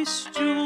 ateş cuy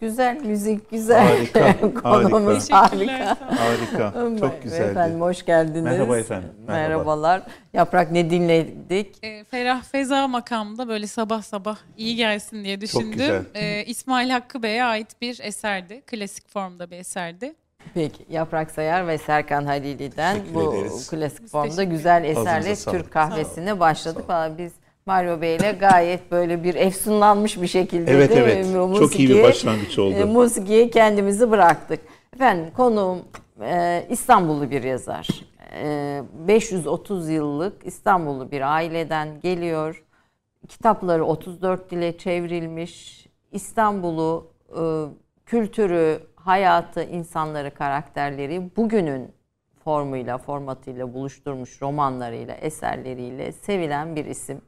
Güzel, müzik güzel. Harika, Konumuz harika. Harika. Çok güzeldi. Efendim hoş geldiniz. Merhaba efendim, merhaba. Merhabalar. Yaprak ne dinledik? E, Ferah Feza makamında böyle sabah sabah iyi gelsin diye düşündüm. güzel. E, İsmail Hakkı Bey'e ait bir eserdi. Klasik formda bir eserdi. Peki Yaprak Sayar ve Serkan Halili'den bu klasik formda güzel eserle. Türk kahvesine başladık. Valla biz Mario Bey'le gayet böyle bir efsunlanmış bir şekilde Evet de evet. mu- Çok iyi bir başlangıç oldu. E, musikiye kendimizi bıraktık. Efendim konuğum e, İstanbullu bir yazar. E, 530 yıllık İstanbullu bir aileden geliyor. Kitapları 34 dile çevrilmiş. İstanbul'u, e, kültürü, hayatı, insanları, karakterleri bugünün formuyla, formatıyla buluşturmuş romanlarıyla, eserleriyle sevilen bir isim.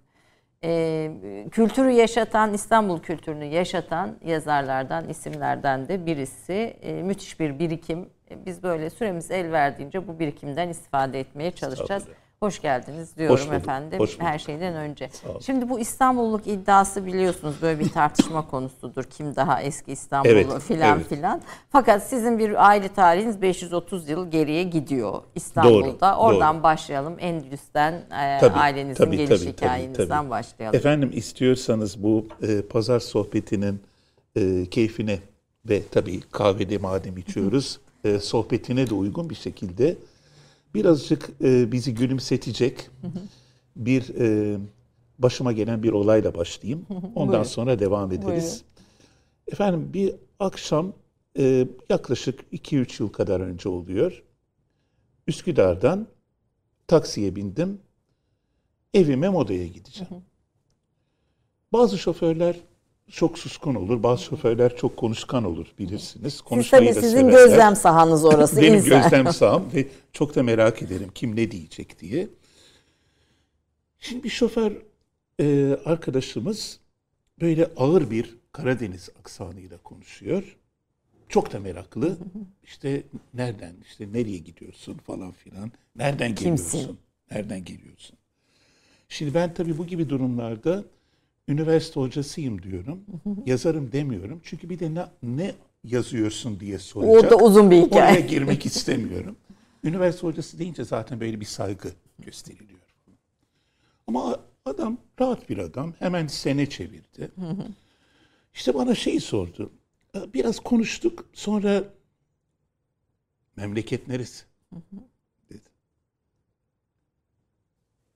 Ee, kültürü yaşatan, İstanbul kültürünü yaşatan yazarlardan, isimlerden de birisi. Ee, müthiş bir birikim. Ee, Biz böyle süremiz el verdiğince bu birikimden istifade etmeye çalışacağız. Hoş geldiniz diyorum Hoş bulduk, efendim hoş bulduk. her şeyden önce. Şimdi bu İstanbulluk iddiası biliyorsunuz böyle bir tartışma konusudur. Kim daha eski İstanbullu Evet, filan evet. filan. Fakat sizin bir aile tarihiniz 530 yıl geriye gidiyor İstanbul'da. Doğru, Oradan doğru. başlayalım. Endülüs'ten e, Tabii, ailenizin tabii, geliş tabii, hikayenizden tabii. başlayalım. Efendim istiyorsanız bu e, pazar sohbetinin e, keyfine ve tabii kahvede madem içiyoruz e, sohbetine de uygun bir şekilde birazcık e, bizi gülümsetecek bir e, başıma gelen bir olayla başlayayım. Ondan Buyurun. sonra devam ederiz. Buyurun. Efendim bir akşam e, yaklaşık 2-3 yıl kadar önce oluyor. Üsküdar'dan taksiye bindim. Evime Moda'ya gideceğim. Bazı şoförler çok suskun olur. Bazı şoförler çok konuşkan olur bilirsiniz. Siz tabii sizin severler. gözlem sahanız orası. Benim insan. gözlem saham ve çok da merak ederim kim ne diyecek diye. Şimdi bir şoför e, arkadaşımız böyle ağır bir Karadeniz aksanıyla konuşuyor. Çok da meraklı. İşte nereden, işte nereye gidiyorsun falan filan. Nereden Kimsin? geliyorsun? Nereden geliyorsun? Şimdi ben tabii bu gibi durumlarda üniversite hocasıyım diyorum. Yazarım demiyorum. Çünkü bir de ne, ne yazıyorsun diye soracak. O da uzun bir Oraya hikaye. girmek istemiyorum. Üniversite hocası deyince zaten böyle bir saygı gösteriliyor. Ama adam rahat bir adam. Hemen sene çevirdi. İşte bana şey sordu. Biraz konuştuk. Sonra memleket neresi? Dedi.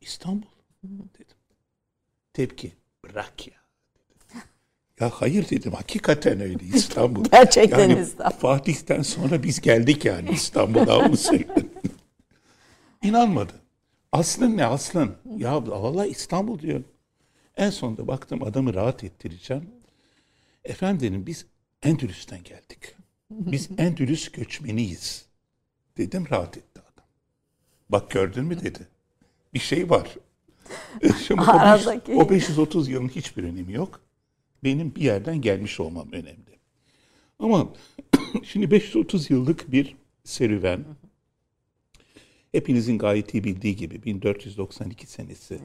İstanbul. Dedim. Tepki. Bırak ya. Ya hayır dedim. Hakikaten öyle İstanbul. Gerçekten yani İstanbul. Fatih'ten sonra biz geldik yani İstanbul'a söylüyorum. İnanmadı. Aslın ne aslın? Ya vallahi İstanbul diyorum. En sonunda baktım adamı rahat ettireceğim. Efendim dedim biz Endülüs'ten geldik. Biz Endülüs göçmeniyiz. Dedim rahat etti adam. Bak gördün mü dedi. Bir şey var. Şimdi Aradaki- o 530 yılın hiçbir önemi yok. Benim bir yerden gelmiş olmam önemli. Ama şimdi 530 yıllık bir serüven. Hepinizin gayet iyi bildiği gibi 1492 senesi.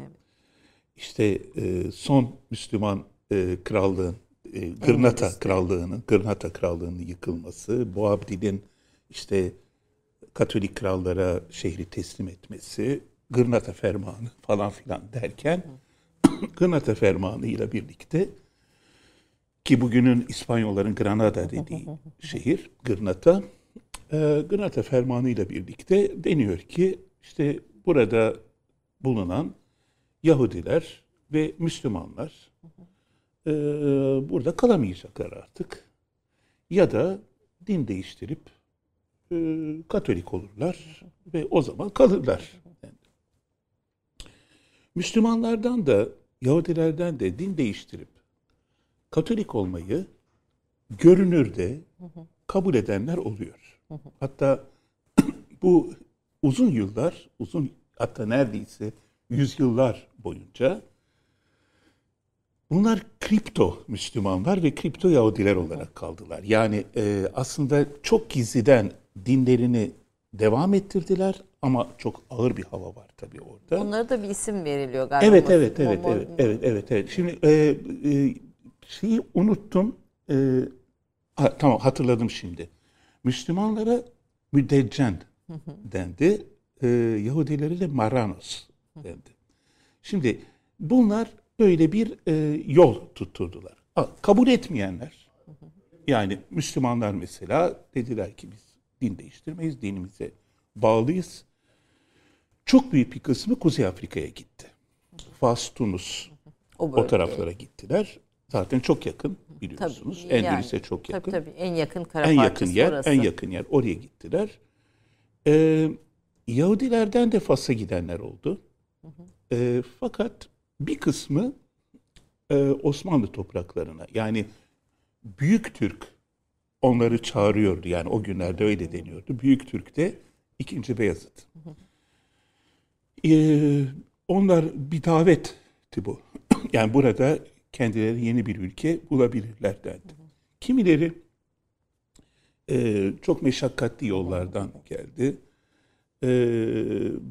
İşte e, son Müslüman e, krallığın, e, Gırnata krallığının, Gırnata krallığının yıkılması, Boabdil'in işte Katolik krallara şehri teslim etmesi, Gırnata fermanı falan filan derken Gırnata fermanı ile birlikte ki bugünün İspanyolların Granada dediği şehir Gırnata e, Granada fermanı ile birlikte deniyor ki işte burada bulunan Yahudiler ve Müslümanlar e, burada kalamayacaklar artık. Ya da din değiştirip e, Katolik olurlar ve o zaman kalırlar. Müslümanlardan da Yahudilerden de din değiştirip Katolik olmayı görünürde kabul edenler oluyor. Hatta bu uzun yıllar, uzun hatta neredeyse yüzyıllar boyunca bunlar kripto Müslümanlar ve kripto Yahudiler olarak kaldılar. Yani e, aslında çok gizliden dinlerini devam ettirdiler ama çok ağır bir hava var tabii orada. Onlara da bir isim veriliyor galiba. Evet evet evet Momo- evet evet evet evet. Şimdi e, e, şeyi unuttum. E, ha, tamam hatırladım şimdi. Müslümanlara müdeccen dendi. E, Yahudilere de maranos dendi. Şimdi bunlar böyle bir e, yol tutturdular. Ha, kabul etmeyenler yani Müslümanlar mesela dediler ki biz din değiştirmeyiz, dinimize bağlıyız. Çok büyük bir kısmı Kuzey Afrika'ya gitti. Fas, Tunus O o taraflara gittiler. Zaten çok yakın biliyorsunuz. Tabii, yani. Endülüs'e çok Tabii yakın. tabii en yakın kara en yakın yer, orası. en yakın yer. Oraya gittiler. Ee, Yahudilerden de Fas'a gidenler oldu. Ee, fakat bir kısmı e, Osmanlı topraklarına yani Büyük Türk onları çağırıyordu. Yani o günlerde öyle deniyordu. Büyük Türk de 2. Beyazıt. Ee, onlar bir davetti bu. yani burada kendileri yeni bir ülke bulabilirler dendi. Kimileri e, çok meşakkatli yollardan geldi. E,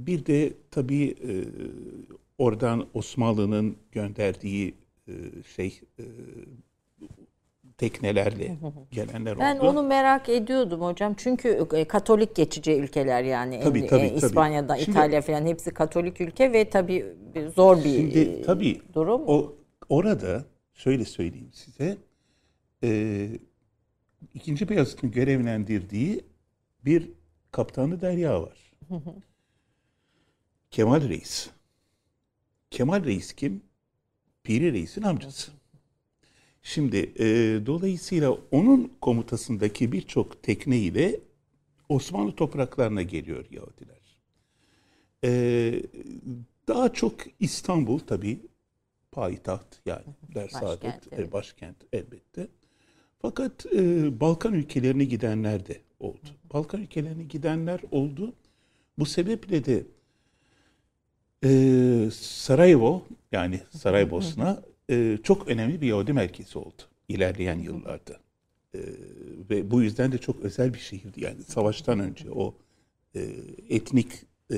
bir de tabii e, oradan Osmanlı'nın gönderdiği e, şey e, teknelerle gelenler Ben oldu. onu merak ediyordum hocam. Çünkü e, Katolik geçici ülkeler yani. Tabii, En- tabii, e, tabii. İspanya'da, Şimdi- İtalya falan hepsi Katolik ülke ve tabii zor bir Şimdi e, tabii durum. o orada şöyle söyleyeyim size e, ikinci Beyazıt'ın görevlendirdiği bir kaptanı derya var. Kemal Reis. Kemal Reis kim? Piri Reis'in amcası. Şimdi e, dolayısıyla onun komutasındaki birçok tekne ile Osmanlı topraklarına geliyor Yahudiler. E, daha çok İstanbul tabii payitaht yani Der Saadet Başkent, e, evet. başkent elbette. Fakat e, Balkan ülkelerine gidenler de oldu. Balkan ülkelerine gidenler oldu. Bu sebeple de e, Sarajevo yani Saraybosna e, çok önemli bir Yahudi merkezi oldu ilerleyen yıllarda. E, ve bu yüzden de çok özel bir şehirdi. Yani savaştan önce o e, etnik e,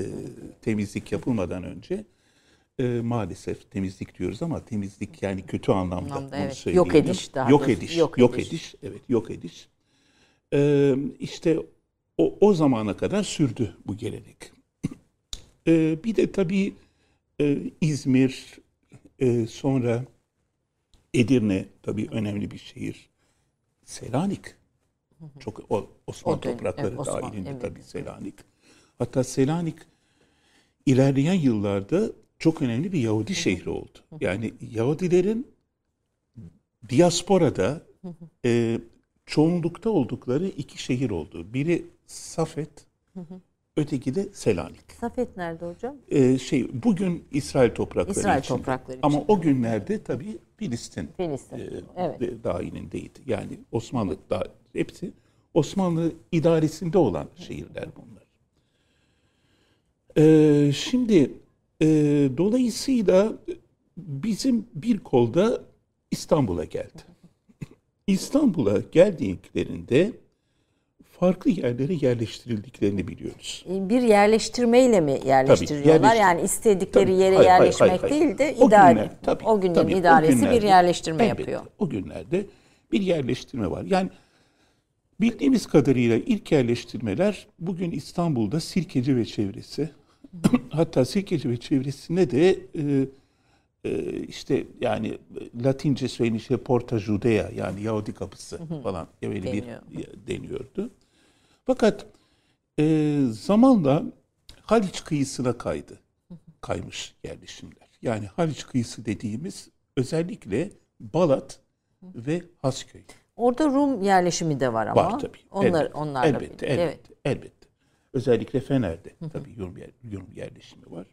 temizlik yapılmadan önce e, maalesef temizlik diyoruz ama temizlik yani kötü anlamda, Anlamda, evet. Yok ediş daha Yok ediş, Yok yok, ediş. ediş. evet yok ediş. E, işte o, o zamana kadar sürdü bu gelenek. E, bir de tabii e, İzmir, e, sonra Edirne tabii önemli bir şehir. Selanik. Çok o, Osmanlı O dönem, toprakları evet, Osmanlı, dahilinde evet. tabii Selanik. Hatta Selanik ilerleyen yıllarda çok önemli bir Yahudi şehri oldu. Yani Yahudilerin diasporada e, çoğunlukta oldukları iki şehir oldu. Biri Safet, öteki de Selanik. Safet nerede hocam? E, şey bugün İsrail toprakları İsrail içinde. toprakları Ama içinde. o günlerde tabii Filistin Filistin. e, Evet. de- dahilindeydi. Yani Osmanlı da hepsi Osmanlı idaresinde olan şehirler bunlar. E, şimdi e, dolayısıyla bizim bir kolda İstanbul'a geldi. İstanbul'a geldiklerinde farklı yerlere yerleştirildiklerini biliyoruz. Bir yerleştirmeyle mi yerleştiriyorlar? yerleştir- yani istedikleri Tabii, yere hayır, hayır, yerleşmek hayır, hayır. değil de O idare. günler, tabii, o günün tabii, o idaresi bir günlerde- yerleştirme elbette, yapıyor. O günlerde bir yerleştirme var. Yani bildiğimiz kadarıyla ilk yerleştirmeler bugün İstanbul'da Sirkeci ve çevresi. Hatta Sirkeci ve çevresine de e, e, işte yani Latince söylenişle Porta Judea yani Yahudi kapısı falan öyle bir Deniyor. deniyordu. Fakat e, zamanla Haliç kıyısına kaydı. Kaymış yerleşimler. Yani Haliç kıyısı dediğimiz özellikle Balat ve Hasköy. Orada Rum yerleşimi de var ama. Var tabii. Onlar, elbette, onlarla elbette, elbette, Evet. elbette. Özellikle Fener'de tabii yorum, yer, yorum yerleşimi var.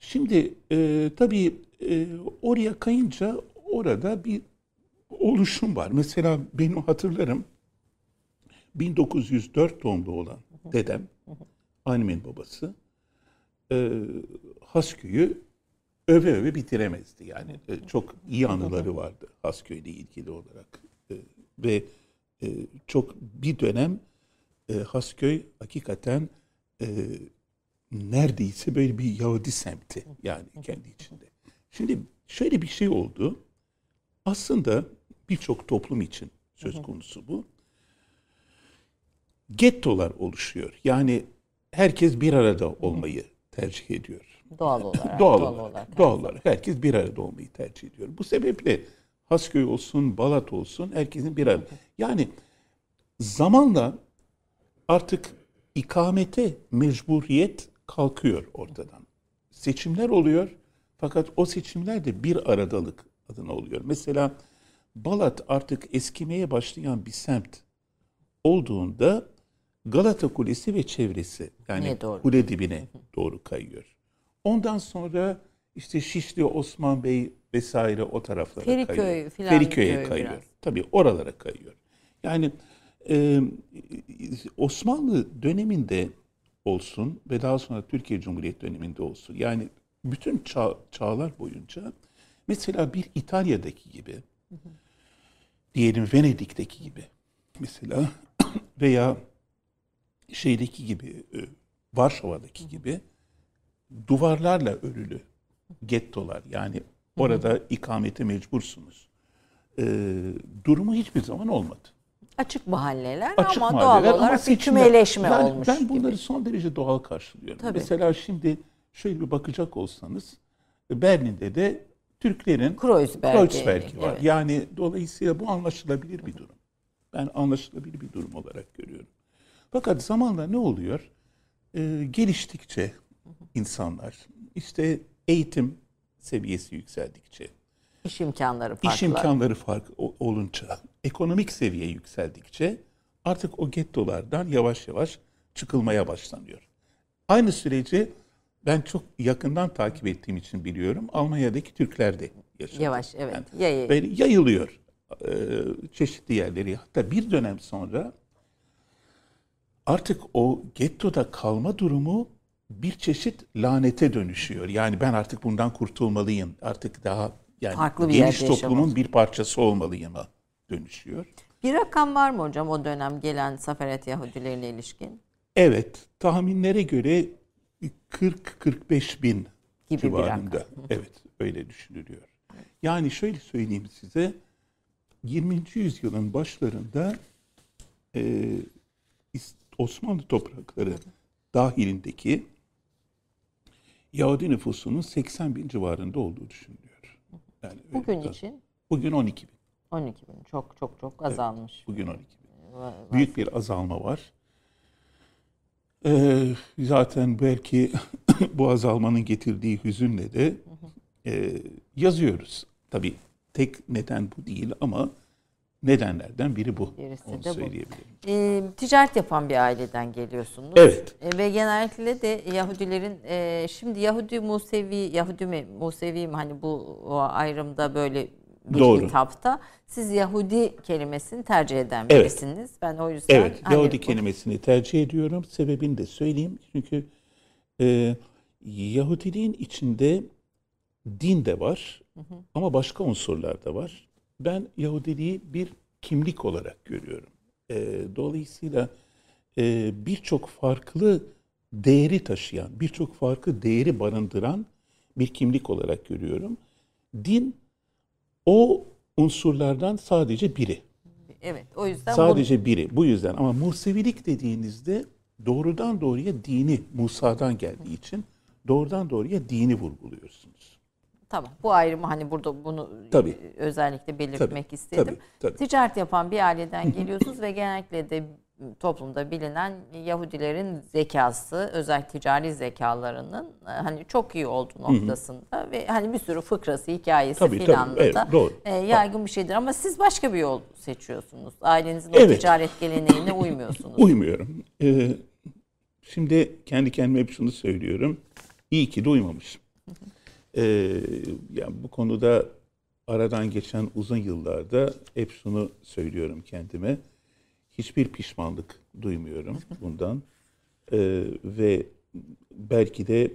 Şimdi e, tabii e, oraya kayınca orada bir oluşum var. Mesela benim hatırlarım 1904 doğumlu olan dedem, annemin babası e, Hasköy'ü öve öve bitiremezdi. Yani e, çok iyi anıları vardı Hasköy'le ilgili olarak. E, ve e, çok bir dönem e, Hasköy hakikaten e, neredeyse böyle bir Yahudi semti yani kendi içinde. Şimdi şöyle bir şey oldu. Aslında birçok toplum için söz konusu bu. Gettolar oluşuyor. Yani herkes bir arada olmayı tercih ediyor. Doğal olarak. Doğal, doğal olarak, olarak. doğal olarak herkes bir arada olmayı tercih ediyor. Bu sebeple Hasköy olsun, Balat olsun herkesin bir arada. Yani zamanla artık ikamete mecburiyet kalkıyor ortadan. Seçimler oluyor fakat o seçimler de bir aradalık adına oluyor. Mesela Balat artık eskimeye başlayan bir semt olduğunda Galata Kulesi ve çevresi yani doğru? kule dibine doğru kayıyor. Ondan sonra işte Şişli, Osman Bey vesaire o taraflara Feriköy kayıyor. filan Feriköy'e köy kayıyor. biraz. Tabii oralara kayıyor. Yani e, Osmanlı döneminde olsun ve daha sonra Türkiye Cumhuriyeti döneminde olsun yani bütün çağ- çağlar boyunca mesela bir İtalya'daki gibi diyelim Venedik'teki gibi mesela veya şeydeki gibi e, Varşova'daki gibi duvarlarla örülü gettolar yani orada ikamete mecbursunuz. E, durumu hiçbir zaman olmadı. Açık mahalleler Açık ama mahalleler doğal ama olarak bir kümeleşme Yani olmuş Ben bunları gibi. son derece doğal karşılıyorum. Tabii. Mesela şimdi şöyle bir bakacak olsanız Berlin'de de Türklerin Kreuzberg'i, Kreuzberg'i var. evet. Yani dolayısıyla bu anlaşılabilir bir durum. Ben anlaşılabilir bir durum olarak görüyorum. Fakat zamanla ne oluyor? Ee, geliştikçe insanlar, işte eğitim seviyesi yükseldikçe, İş imkanları farklı. İş imkanları fark o- olunca, ekonomik seviye yükseldikçe artık o gettolardan yavaş yavaş çıkılmaya başlanıyor. Aynı süreci ben çok yakından takip ettiğim için biliyorum. Almanya'daki Türkler de yaşadı. Yavaş evet. Yani Yayı. Böyle yayılıyor e, çeşitli yerleri. Hatta bir dönem sonra artık o gettoda kalma durumu bir çeşit lanete dönüşüyor. Yani ben artık bundan kurtulmalıyım. Artık daha yani Farklı bir geniş toplumun yaşamak. bir parçası olmalıyım'a dönüşüyor. Bir rakam var mı hocam o dönem gelen Saferet Yahudilerine ilişkin? Evet, tahminlere göre 40-45 bin Gibi bir civarında. Evet, öyle düşünülüyor. Yani şöyle söyleyeyim size, 20. yüzyılın başlarında e, Osmanlı toprakları dahilindeki Yahudi nüfusunun 80 bin civarında olduğu düşünülüyor. Yani Bugün için Bugün 12 bin. 12 bin. Çok çok çok azalmış. Bugün 12 bin. Va- büyük bir azalma var. Ee, zaten belki bu azalmanın getirdiği hüzünle de e, yazıyoruz. Tabii tek neden bu değil ama nedenlerden biri bu. Birisi Onu de bu. söyleyebilirim. Ee, ticaret yapan bir aileden geliyorsunuz. Evet. E, ve genellikle de Yahudilerin e, şimdi Yahudi Musevi Yahudi mi Musevi mi hani bu ayrımda böyle bir Doğru. hitapta siz Yahudi kelimesini tercih eden Evet. birisiniz. Ben o yüzden Evet, hani Yahudi bu- kelimesini tercih ediyorum. Sebebini de söyleyeyim. Çünkü e, Yahudiliğin içinde din de var ama başka unsurlar da var. Ben Yahudiliği bir kimlik olarak görüyorum. E, dolayısıyla e, birçok farklı değeri taşıyan, birçok farklı değeri barındıran bir kimlik olarak görüyorum. Din o unsurlardan sadece biri. Evet o yüzden bu- Sadece biri. Bu yüzden ama Musevilik dediğinizde doğrudan doğruya dini Musa'dan geldiği için doğrudan doğruya dini vurguluyorsunuz. Tamam. Bu ayrımı hani burada bunu Tabii. e, özellikle belirtmek Tabii, istedim. tabii, tabii. Ticaret yapan bir aileden geliyorsunuz ve genellikle de toplumda bilinen Yahudilerin zekası, özel ticari zekalarının e, hani çok iyi olduğu noktasında ve hani bir sürü fıkrası, hikayesi Tabii, tabii. filan da Evet, doğru. e, yaygın bir şeydir. Ama siz başka bir yol seçiyorsunuz. Ailenizin o Evet. ticaret geleneğine uymuyorsunuz. Uymuyorum. Ee, şimdi kendi kendime hep şunu söylüyorum. İyi ki de uymamışım. Ee, yani bu konuda aradan geçen uzun yıllarda hep şunu söylüyorum kendime. Hiçbir pişmanlık duymuyorum bundan. Ee, ve belki de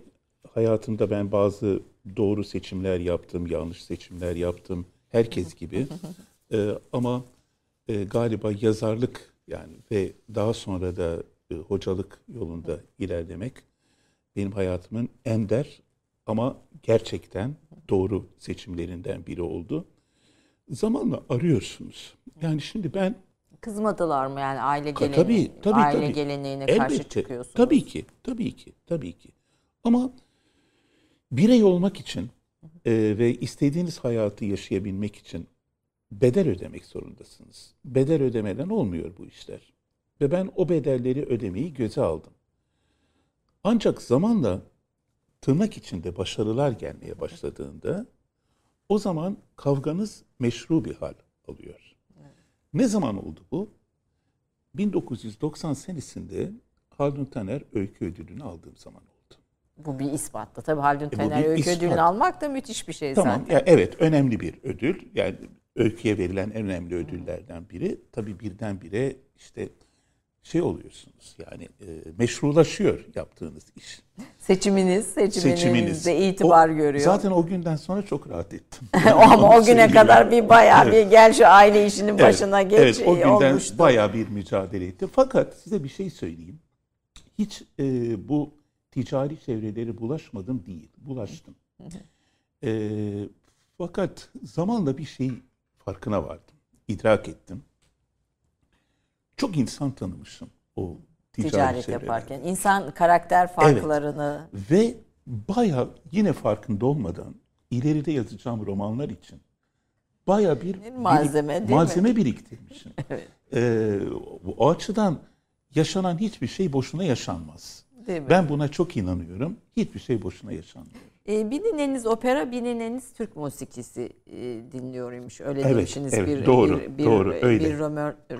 hayatımda ben bazı doğru seçimler yaptım, yanlış seçimler yaptım. Herkes gibi. Ee, ama e, galiba yazarlık yani ve daha sonra da e, hocalık yolunda ilerlemek benim hayatımın ender ama gerçekten doğru seçimlerinden biri oldu. Zamanla arıyorsunuz. Yani şimdi ben Kızmadılar mı yani aile geleneği, tabii, tabii, aile tabii. geleneğine karşı Elbette. çıkıyorsunuz? Tabii ki, tabii ki, tabii ki. Ama birey olmak için e, ve istediğiniz hayatı yaşayabilmek için bedel ödemek zorundasınız. Bedel ödemeden olmuyor bu işler. Ve ben o bedelleri ödemeyi göze aldım. Ancak zamanla tırnak içinde başarılar gelmeye başladığında o zaman kavganız meşru bir hal alıyor. Ne zaman oldu bu? 1990 senesinde Haldun Taner öykü ödülünü aldığım zaman oldu. Bu bir ispattı. Tabii Haldun E, Taner öykü ispat. ödülünü almak da müthiş bir şey Tamam. zaten. Ya evet önemli bir ödül. Yani öyküye verilen en önemli ödüllerden biri. Tabii birdenbire işte şey oluyorsunuz. Yani e, meşrulaşıyor yaptığınız iş. Seçiminiz, Seçiminiz. itibar O- görüyor. Zaten o günden sonra çok rahat ettim. Ama o güne kadar bir bayağı bir gel şu aile işinin Evet, başına geç evet, o günden olmuştu. bayağı bir mücadele etti. Fakat size bir şey söyleyeyim. Hiç e, bu ticari çevreleri bulaşmadım değil. Bulaştım. E, fakat zamanla bir şey farkına vardım. İdrak ettim. Çok insan tanımışım o ticaret çevrelerde. yaparken insan karakter farklarını Ve baya yine farkında olmadan ileride yazacağım romanlar için baya bir malzeme, birik- değil mi? malzeme biriktirmişim. Evet. Ee, o açıdan yaşanan hiçbir şey boşuna yaşanmaz. Değil mi? Ben buna çok inanıyorum. Hiçbir şey boşuna yaşanmıyor. E, bir nineniz opera, bir nineniz Türk musikisi e, dinliyormuş. Öyle Evet, demişsiniz evet, bir, doğru, bir, bir, doğru, öyle. bir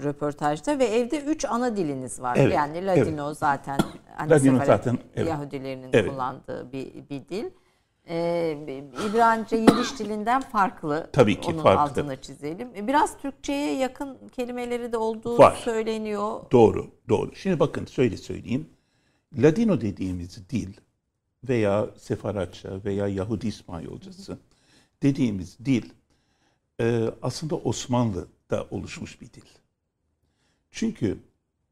röportajda ve evde üç ana diliniz var. Evet, yani Ladino zaten hani Ladino zaten, evet. Yahudilerinin Evet. kullandığı bir, bir dil. E, İbranice Yiddiş dilinden farklı. Tabii ki Onun farklı. altını çizelim. E, Biraz Türkçe'ye yakın kelimeleri de olduğu Var. söyleniyor. Doğru, doğru. Şimdi bakın şöyle söyleyeyim. Ladino dediğimiz dil veya Sefaratça veya Yahudi İspanyolcası dediğimiz dil e, aslında Osmanlı'da oluşmuş bir dil. Çünkü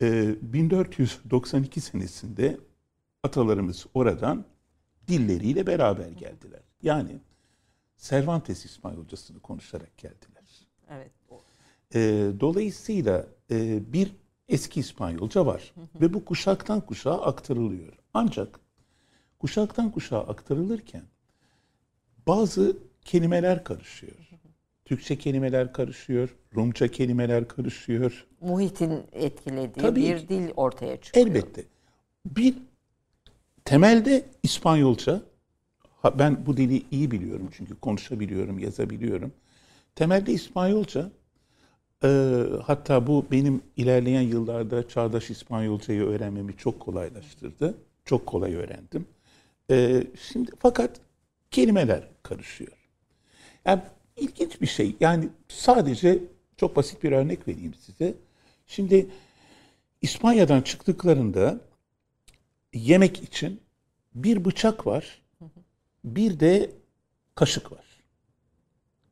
e, 1492 senesinde atalarımız oradan dilleriyle beraber geldiler. Yani Cervantes İspanyolcasını konuşarak geldiler. Evet. E, dolayısıyla e, bir eski İspanyolca var ve bu kuşaktan kuşağa aktarılıyor. Ancak kuşaktan kuşağa aktarılırken bazı kelimeler karışıyor. Türkçe kelimeler karışıyor, Rumça kelimeler karışıyor. Muhitin etkilediği Tabii bir dil ortaya çıkıyor. Elbette. Bir temelde İspanyolca, ben bu dili iyi biliyorum çünkü konuşabiliyorum, yazabiliyorum. Temelde İspanyolca, e, hatta bu benim ilerleyen yıllarda çağdaş İspanyolcayı öğrenmemi çok kolaylaştırdı. Çok kolay öğrendim. E, şimdi fakat kelimeler karışıyor. Yani ilginç bir şey. Yani sadece çok basit bir örnek vereyim size. Şimdi İspanya'dan çıktıklarında yemek için bir bıçak var, bir de kaşık var.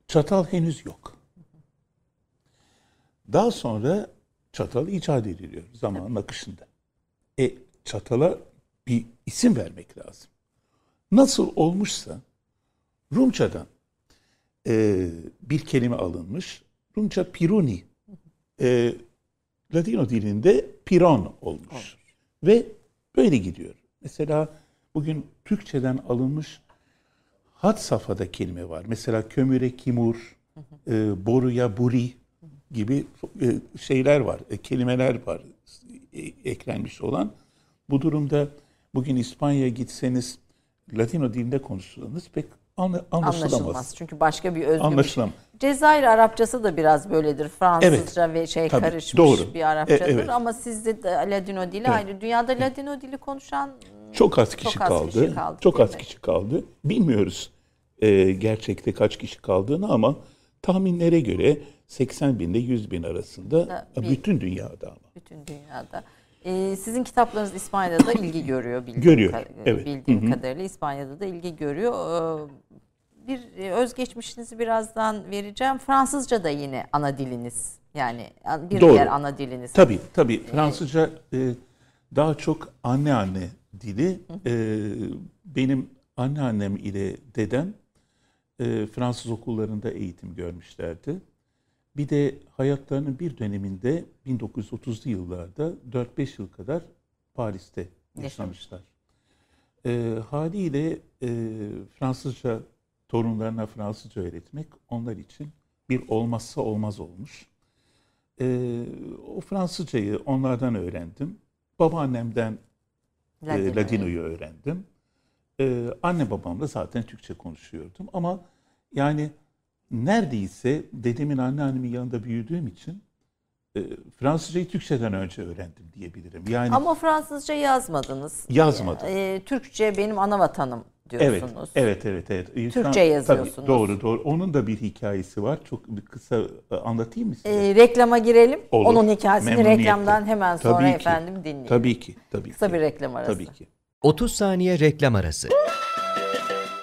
Çatal henüz yok. Daha sonra çatal icat ediliyor zamanın akışında. E çatala bir isim vermek lazım. Nasıl olmuşsa Rumçadan e, bir kelime alınmış. Rumça piruni. E, Ladino dilinde piron olmuş. Ve böyle gidiyor. Mesela bugün Türkçeden alınmış had safhada kelime var. Mesela kömüre kimur, e, boruya buri gibi e, şeyler var, e, kelimeler var e, eklenmiş olan. Bu durumda bugün İspanya'ya gitseniz Latino dilinde konuşsanız pek anla- anlaşılamaz. Anlaşılmaz. Çünkü başka bir özgün Anlaşılamaz. Cezayir Arapçası da biraz böyledir. Fransızca ve şey Tabii, karışmış doğru. bir Arapçadır. E, evet. Ama sizde de Ladino dili ayrı. Dünyada Ladino dili konuşan Çok az kişi Çok az kaldı. kişi kaldı, Çok az mi? kişi kaldı. Bilmiyoruz e, gerçekte kaç kişi kaldığını ama tahminlere göre 80 bin ile 100 bin arasında Da bir- bütün dünyada ama. bütün dünyada. Ee, sizin kitaplarınız İspanya'da da ilgi görüyor bildiğim, Görüyor, ka- evet. bildiğim Hı hı. kadarıyla İspanya'da da ilgi görüyor. Ee, bir e, özgeçmişinizi birazdan vereceğim. Fransızca da yine ana diliniz. Yani bir Doğru. diğer ana diliniz. Tabii tabii Fransızca e, daha çok anneanne dili. E, benim anneannem ile dedem e, Fransız okullarında eğitim görmüşlerdi. Bir de hayatlarının bir döneminde 1930'lu yıllarda 4-5 yıl kadar Paris'te yaşamışlar. E, haliyle e, Fransızca torunlarına Fransızca öğretmek onlar için bir olmazsa olmaz olmuş. Ee, o Fransızcayı onlardan öğrendim. Babaannemden e, Ladino'yu. Öğrendim. Ee, anne babamla zaten Türkçe konuşuyordum ama yani neredeyse dedemin anneannemin yanında büyüdüğüm için e, Fransızcayı Türkçeden önce öğrendim diyebilirim. Yani Ama Fransızca yazmadınız. Yazmadım. Ee, Türkçe benim ana vatanım Evet, diyorsunuz. evet, evet, evet. Ee, Türkçe Tabii, yazıyorsunuz. doğru, doğru. Onun da bir hikayesi var. Çok bir kısa e, anlatayım mı size? Ee, reklama girelim. Olur. Onun hikayesini reklamdan hemen sonra Tabii ki. efendim dinleyelim. Tabii ki, tabii Kısa ki. bir reklam arası. Tabii ki. 30 saniye reklam arası.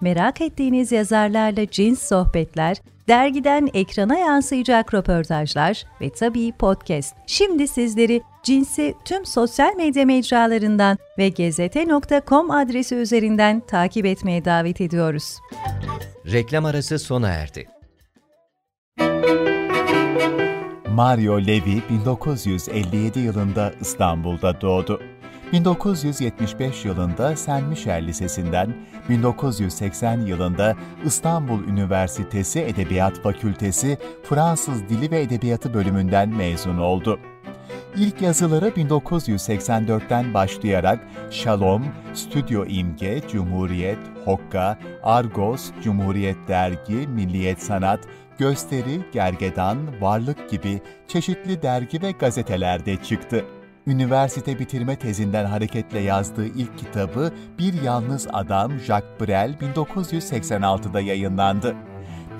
merak ettiğiniz yazarlarla cins sohbetler, dergiden ekrana yansıyacak röportajlar ve tabii podcast. Şimdi sizleri Cins'i tüm sosyal medya mecralarından ve gezete.com adresi üzerinden takip etmeye davet ediyoruz. Reklam arası sona erdi. Mario Levi 1957 yılında İstanbul'da doğdu. 1975 yılında Saint Michel Lisesi'nden, 1980 yılında İstanbul Üniversitesi Edebiyat Fakültesi Fransız Dili ve Edebiyatı bölümünden mezun oldu. İlk yazıları 1984'ten başlayarak Shalom, Stüdyo İmge, Cumhuriyet, Hokka, Argos, Cumhuriyet Dergi, Milliyet Sanat, Gösteri, Gergedan, Varlık gibi çeşitli dergi ve gazetelerde çıktı. Üniversite bitirme tezinden hareketle yazdığı ilk kitabı Bir Yalnız Adam Jacques Brel 1986'da yayınlandı.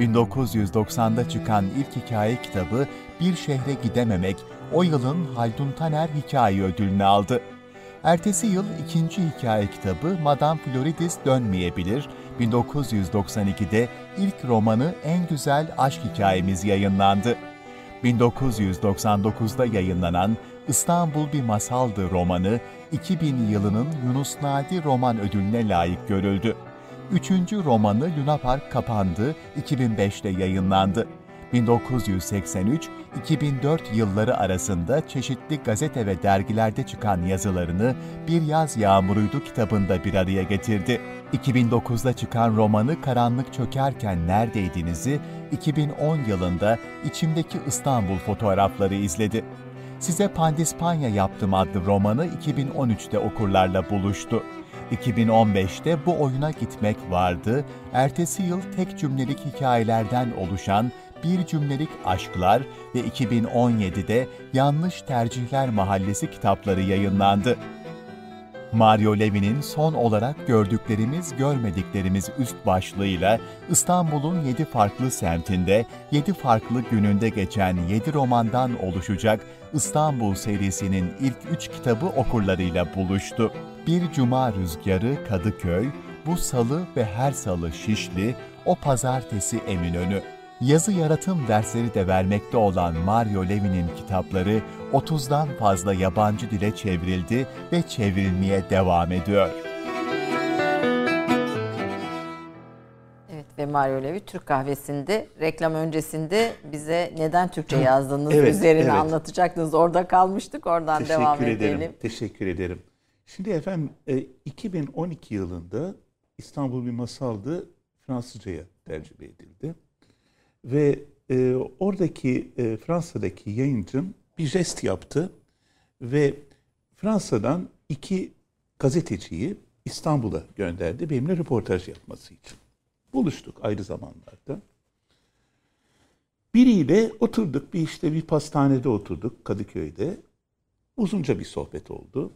1990'da çıkan ilk hikaye kitabı Bir Şehre Gidememek, o yılın Haldun Taner Hikaye Ödülünü aldı. Ertesi yıl ikinci hikaye kitabı Madame Floridis Dönmeyebilir, 1992'de ilk romanı En Güzel Aşk Hikayemiz yayınlandı. 1999'da yayınlanan İstanbul Bir Masaldı romanı 2000 yılının Yunus Nadi Roman Ödülüne layık görüldü. Üçüncü romanı Luna Park kapandı, 2005'te yayınlandı. 1983-2004 yılları arasında çeşitli gazete ve dergilerde çıkan yazılarını Bir Yaz Yağmuruydu kitabında bir araya getirdi. 2009'da çıkan romanı Karanlık Çökerken Neredeydiniz'i 2010 yılında İçimdeki İstanbul fotoğrafları izledi. Size Pandispanya yaptım adlı romanı 2013'te okurlarla buluştu. 2015'te bu oyuna gitmek vardı, ertesi yıl tek cümlelik hikayelerden oluşan bir cümlelik aşklar ve 2017'de Yanlış Tercihler Mahallesi kitapları yayınlandı. Mario Levi'nin son olarak gördüklerimiz, görmediklerimiz üst başlığıyla İstanbul'un 7 farklı semtinde, 7 farklı gününde geçen 7 romandan oluşacak İstanbul serisinin ilk 3 kitabı okurlarıyla buluştu. Bir Cuma Rüzgarı Kadıköy, Bu Salı ve Her Salı Şişli, O Pazartesi Eminönü. Yazı yaratım dersleri de vermekte olan Mario Levi'nin kitapları 30'dan fazla yabancı dile çevrildi ve çevrilmeye devam ediyor. Evet ve Mario Levi Türk kahvesinde reklam öncesinde bize neden Türkçe yazdığınız Evet, üzerine evet. anlatacaktınız. Orada kalmıştık. Oradan Teşekkür devam ederim. edelim. Teşekkür ederim. Şimdi efendim e, 2012 yılında İstanbul bir masaldı Fransızcaya tercüme edildi. Ve e, oradaki e, Fransa'daki yayıncım bir jest yaptı ve Fransa'dan iki gazeteciyi İstanbul'a gönderdi benimle röportaj yapması için. Buluştuk ayrı zamanlarda. Biriyle oturduk bir işte bir pastanede oturduk Kadıköy'de. Uzunca bir sohbet oldu.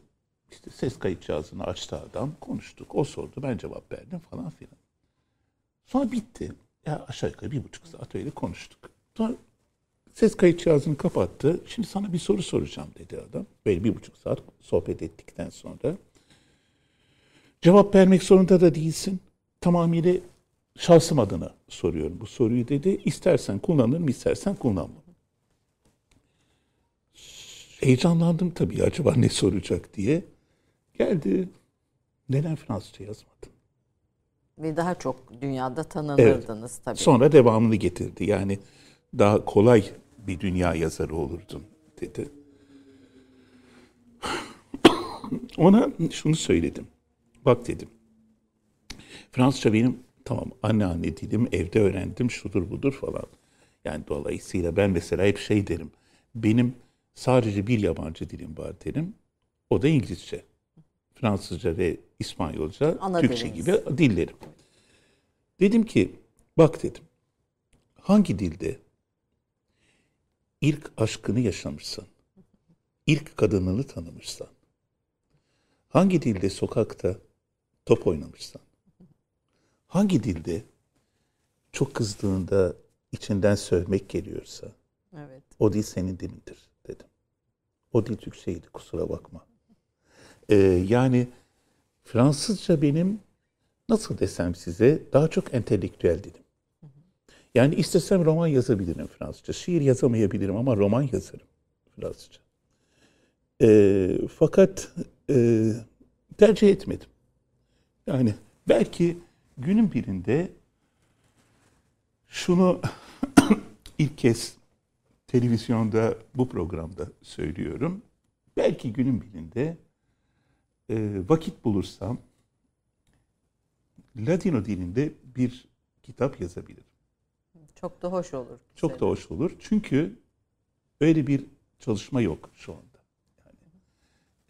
İşte ses kayıt cihazını açtı adam, konuştuk. O sordu, ben cevap verdim falan filan. Sonra bitti. Ya aşağı yukarı bir buçuk saat öyle konuştuk. Sonra ses kayıt cihazını kapattı. Şimdi sana bir soru soracağım dedi adam. Böyle bir buçuk saat sohbet ettikten sonra. Cevap vermek zorunda da değilsin. Tamamıyla şahsım adına soruyorum bu soruyu dedi. İstersen kullanırım, istersen kullanmam. Heyecanlandım tabii acaba ne soracak diye. Geldi. Neden Fransızca yazmadın? Ve daha çok dünyada tanınırdınız tabii. Sonra devamını getirdi. Yani daha kolay bir dünya yazarı olurdun dedi. Ona şunu söyledim. Bak dedim. Fransızca benim tamam anne anne dilim evde öğrendim şudur budur falan. Yani dolayısıyla ben mesela hep şey derim. Benim sadece bir yabancı dilim var derim. O da İngilizce. Fransızca ve İspanyolca, Ana Türkçe gibi dillerim. Dedim ki bak dedim. Hangi dilde ilk aşkını yaşamışsan, ilk kadınını tanımışsan, hangi dilde sokakta top oynamışsan, hangi dilde çok kızdığında içinden sövmek geliyorsa, Evet. o dil senin dilindir dedim. O dil Türkçeydi kusura bakma. Ee, yani Fransızca benim nasıl desem size daha çok entelektüel dilim. Yani istesem roman yazabilirim Fransızca. Şiir yazamayabilirim ama roman yazarım Fransızca. Ee, fakat e, tercih etmedim. Yani belki günün birinde şunu ilk kez televizyonda bu programda söylüyorum. Belki günün birinde e, vakit bulursam Ladino dilinde bir kitap yazabilirim. Çok da hoş olur. Çok da hoş olur. Çünkü öyle bir çalışma yok şu anda. Yani,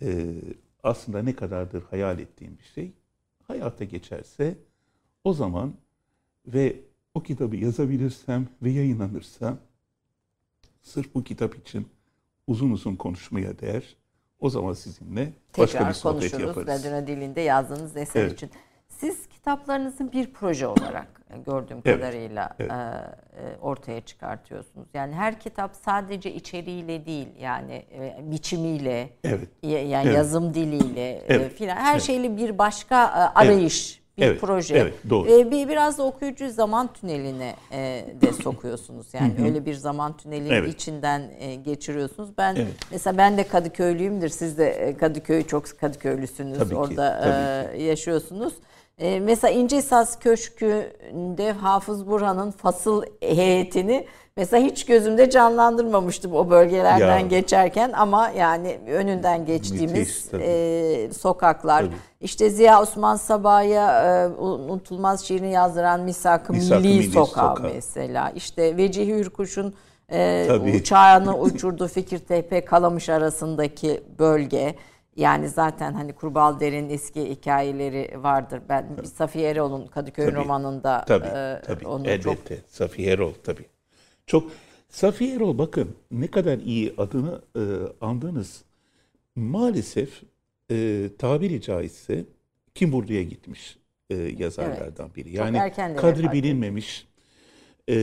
e, aslında ne kadardır hayal ettiğim bir şey hayata geçerse o zaman ve o kitabı yazabilirsem ve yayınlanırsa sırf bu kitap için uzun uzun konuşmaya değer. O zaman sizinle başka Tekrar bir sohbet konuşuruz yaparız. Ladino dilinde yazdığınız eser Evet. için. Siz kitaplarınızı bir proje olarak e, gördüğüm Evet, kadarıyla evet. e, e, ortaya çıkartıyorsunuz. Yani her kitap sadece içeriğiyle değil yani e, biçimiyle, Evet. ya- yani Evet. yazım diliyle e, Evet, filan her evet. şeyle bir başka e, arayış, bir Evet, proje. evet, doğru. E, bir biraz da okuyucu zaman tüneline e, de sokuyorsunuz. Yani öyle bir zaman tünelinin Evet. içinden e, geçiriyorsunuz. Ben Evet. mesela ben de Kadıköylüyümdür. Siz de e, Kadıköy çok Kadıköylüsünüz. Tabii ki, Orada tabii e, yaşıyorsunuz. E, mesela İnce Saz Köşkü'nde Hafız Burhan'ın fasıl heyetini mesela hiç gözümde canlandırmamıştım o bölgelerden Ya. geçerken ama yani önünden geçtiğimiz Müthiş, tabii. e, sokaklar. Tabii. İşte Ziya Osman Sabah'a e, unutulmaz şiirini yazdıran Misak-ı Misak-ı Milli, Milli Sokağı Sokağı. mesela. İşte Vecihi Hürkuş'un e, Tabii. uçağını uçurduğu Fikirtepe Kalamış arasındaki bölge. Yani zaten hani Kurbal Der'in eski hikayeleri vardır. Ben Safiye Eroğlu'nun Kadıköy Tabii. romanında Tabii, e, tabii. onu Elbette. çok Safiye Erol tabii. Çok Safiye Erol bakın ne kadar iyi adını e, andınız. Maalesef e, tabiri caizse kim buraya gitmiş e, yazarlardan biri. Yani kadri etti. bilinmemiş e,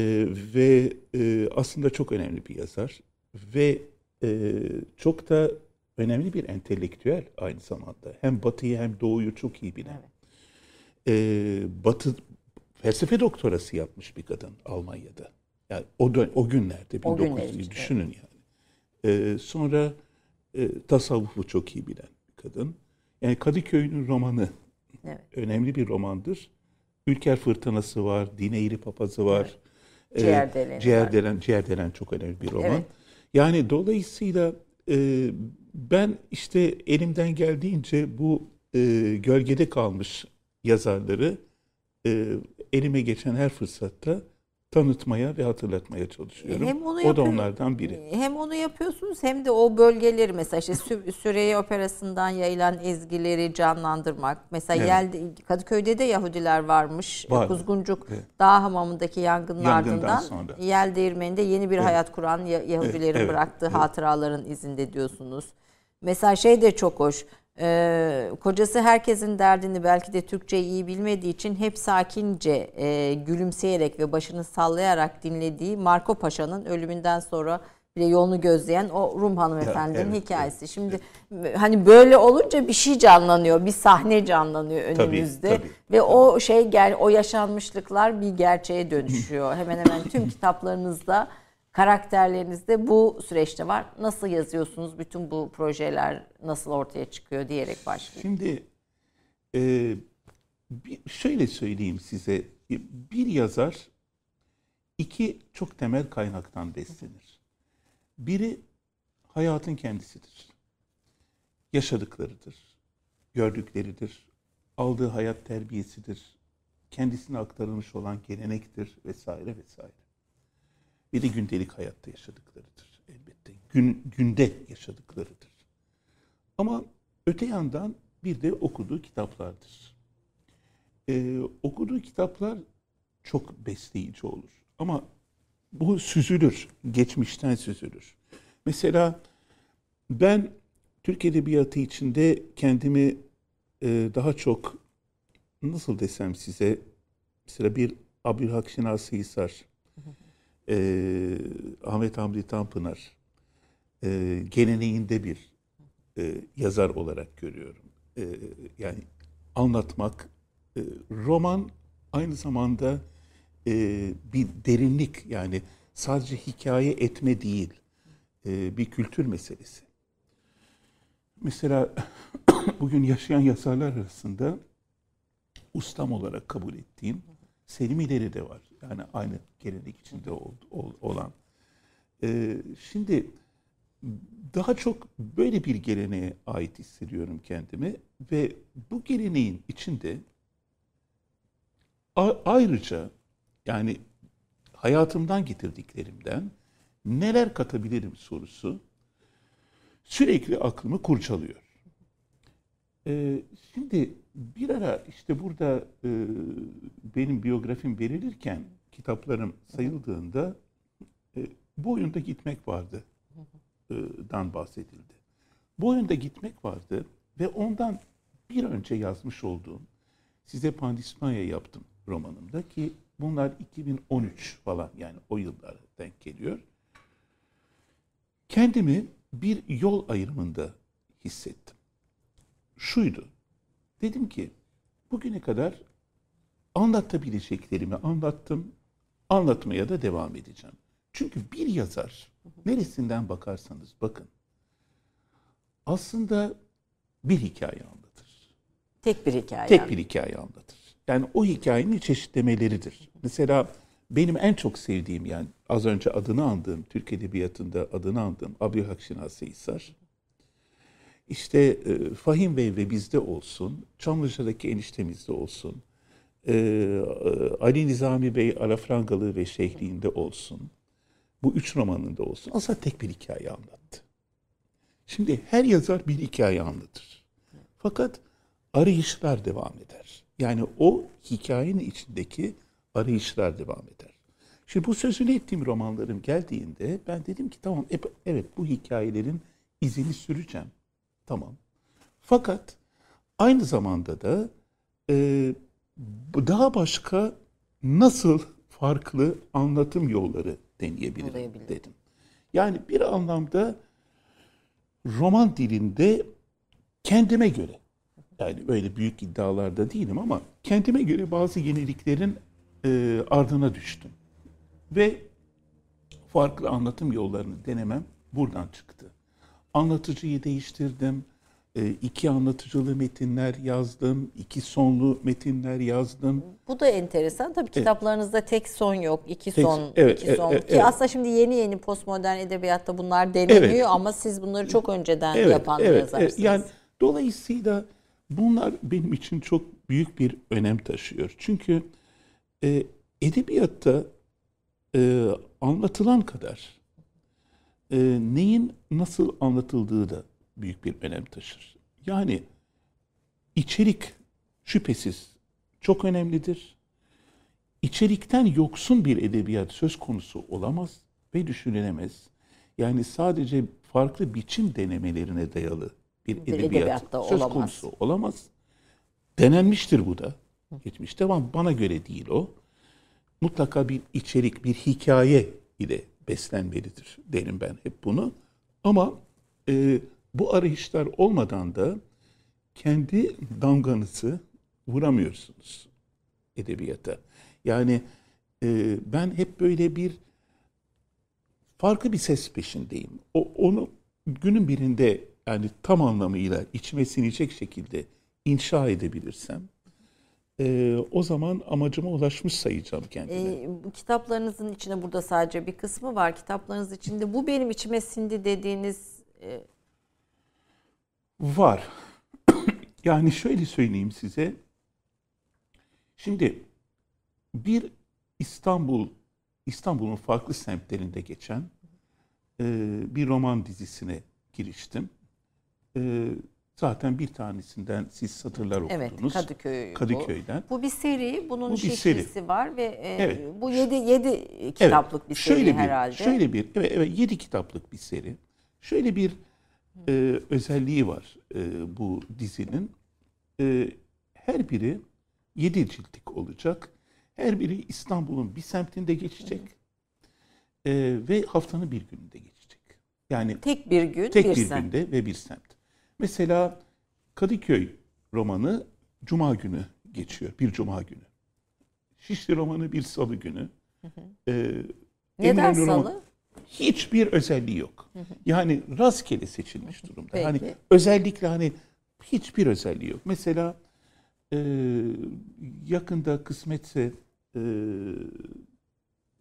ve e, aslında çok önemli bir yazar ve e, çok da önemli bir entelektüel aynı zamanda. Hem Batı'yı hem Doğu'yu çok iyi bilen. E, Batı felsefe doktorası yapmış bir kadın Almanya'da. Yani o dön- o günlerde O günler 1900'ü için, düşünün yani. E, sonra e, tasavvufu çok iyi bilen bir kadın. Yani Kadıköy'ün romanı Evet. önemli bir romandır. Ülker Fırtınası var, Dine İri Papazı var. E, Ciğerdeleni Ciğerdelen, Ciğerdelen çok önemli bir roman. Evet. Yani dolayısıyla e, ben işte elimden geldiğince bu e, gölgede kalmış yazarları e, elime geçen her fırsatta tanıtmaya ve hatırlatmaya çalışıyorum. Hem onu o da onlardan biri. Hem onu yapıyorsunuz hem de o bölgeleri mesela işte Sü- Süreyya Operası'ndan yayılan ezgileri canlandırmak. Mesela Evet. Yel, Kadıköy'de de Yahudiler varmış. Var. Kuzguncuk Evet. Dağ Hamamı'ndaki yangının Yangından ardından sonra. Yel Değirmeni'nde yeni bir hayat kuran Ya- Yahudilerin evet, bıraktığı evet. hatıraların izinde diyorsunuz. Mesela şey de çok hoş. Ee, kocası herkesin derdini belki de Türkçe iyi bilmediği için hep sakince e, gülümseyerek ve başını sallayarak dinlediği Marco Paşa'nın ölümünden sonra bile yolunu gözleyen o Rum hanımefendinin evet, hikayesi. Şimdi hani böyle olunca bir şey canlanıyor, bir sahne canlanıyor Tabii, önümüzde tabii. ve o şey o yaşanmışlıklar bir gerçeğe dönüşüyor. hemen hemen tüm kitaplarınızda karakterlerinizde bu süreçte var. Nasıl yazıyorsunuz? Bütün bu projeler nasıl ortaya çıkıyor diyerek başlayayım. Şimdi e, şöyle söyleyeyim size. Bir yazar iki çok temel kaynaktan beslenir. Biri hayatın kendisidir. Yaşadıklarıdır. Gördükleridir. Aldığı hayat terbiyesidir. Kendisine aktarılmış olan gelenektir vesaire vesaire. Bir de gündelik hayatta yaşadıklarıdır elbette. Gün, günde yaşadıklarıdır. Ama öte yandan bir de okuduğu kitaplardır. Ee, okuduğu kitaplar çok besleyici olur. Ama bu süzülür, geçmişten süzülür. Mesela ben Türk Edebiyatı içinde kendimi e, daha çok nasıl desem size mesela bir Abdülhak Şinasi Hisar, e, Ahmet Hamdi Tanpınar e, geleneğinde bir e, yazar olarak görüyorum. E, yani anlatmak, e, roman aynı zamanda e, bir derinlik yani sadece hikaye etme değil, e, bir kültür meselesi. Mesela bugün yaşayan yazarlar arasında ustam olarak kabul ettiğim Selim İleri de var. Yani aynı gelenek içinde ol- ol- olan. Ee, şimdi daha çok böyle bir geleneğe ait hissediyorum kendimi ve bu geleneğin içinde ayrıca yani hayatımdan getirdiklerimden neler katabilirim sorusu sürekli aklımı kurcalıyor. Ee, şimdi bir ara işte burada e, benim biyografim verilirken kitaplarım sayıldığında e, bu oyunda gitmek vardı e, dan bahsedildi. Bu oyunda gitmek vardı ve ondan bir önce yazmış olduğum size Pandispanya yaptım romanımda ki bunlar 2013 falan yani o yıllara denk geliyor. Kendimi bir yol ayrımında hissettim. Şuydu. Dedim ki bugüne kadar anlatabileceklerimi anlattım. Anlatmaya da devam edeceğim. Çünkü bir yazar neresinden bakarsanız bakın aslında bir hikaye anlatır. Tek bir hikaye. Tek bir hikaye anlatır. Yani o hikayenin çeşitlemeleridir. Mesela benim en çok sevdiğim yani az önce adını andığım, Türk Edebiyatı'nda adını andığım Abdülhak Şinasi Hisar. İşte e, Fahim Bey ve bizde olsun, Çamlıca'daki eniştemizde olsun, e, e, Ali Nizami Bey Alafrangalı ve Şehri'nde olsun, bu üç romanında olsun aslında tek bir hikaye anlattı. Şimdi her yazar bir hikaye anlatır. Fakat arayışlar devam eder. Yani o hikayenin içindeki arayışlar devam eder. Şimdi bu sözünü ettiğim romanlarım geldiğinde ben dedim ki tamam evet bu hikayelerin izini süreceğim. Tamam. Fakat aynı zamanda da e, daha başka nasıl farklı anlatım yolları deneyebilirim dedim. Yani bir anlamda roman dilinde kendime göre yani böyle büyük iddialarda değilim ama kendime göre bazı yeniliklerin e, ardına düştüm. Ve farklı anlatım yollarını denemem buradan çıktı. Anlatıcıyı değiştirdim. E, iki anlatıcılı metinler yazdım. iki sonlu metinler yazdım. Bu da enteresan. Tabii kitaplarınızda tek son yok. iki Tek- son, evet, iki son. e- Ki evet. aslında şimdi yeni yeni postmodern edebiyatta bunlar deneniyor Evet. ama siz bunları çok önceden yapan evet, yazarsınız. evet. Yani dolayısıyla bunlar benim için çok büyük bir önem taşıyor. Çünkü e, edebiyatta e, anlatılan kadar e, neyin nasıl anlatıldığı da büyük bir önem taşır. Yani içerik şüphesiz çok önemlidir. İçerikten yoksun bir edebiyat söz konusu olamaz ve düşünülemez. Yani sadece farklı biçim denemelerine dayalı bir edebiyat söz olamaz. konusu olamaz. Denenmiştir bu da. Geçmişte ama bana göre değil o. Mutlaka bir içerik, bir hikaye ile beslenmelidir derim ben hep bunu. Ama e, bu arayışlar olmadan da kendi damganızı vuramıyorsunuz edebiyata. Yani e, ben hep böyle bir farklı bir ses peşindeyim. O, onu günün birinde yani tam anlamıyla içime sinecek şekilde inşa edebilirsem e, o zaman amacıma ulaşmış sayacağım kendimi. Ee, bu kitaplarınızın içinde burada sadece bir kısmı var. Kitaplarınız içinde bu benim içime sindi dediğiniz e, Var. yani şöyle söyleyeyim size. Şimdi bir İstanbul, İstanbul'un farklı semtlerinde geçen e, bir roman dizisine giriştim. E, zaten bir tanesinden siz satırlar evet okudunuz. Kadıköy bu. Kadıköy'den. Bu bir seri. Bunun Bu bir seri. var ve e, Evet. bu 7 7 kitaplık bir seri şöyle bir, herhalde. Şöyle bir, evet, evet yedi kitaplık bir seri. Şöyle bir e, özelliği var e, bu dizinin. E, her biri yedi ciltlik olacak. Her biri İstanbul'un bir semtinde geçecek. E, ve haftanın bir gününde geçecek. Yani Tek bir gün tek bir, bir, sen. günde ve bir semt. Mesela Kadıköy romanı Cuma günü geçiyor. Bir Cuma günü. Şişli romanı bir Salı günü. Ee, Neden Eminönü roman- salı? Hiçbir özelliği yok. Yani rastgele seçilmiş durumda. Peki. Hani özellikle hani hiçbir özelliği yok. Mesela e, yakında kısmetse e,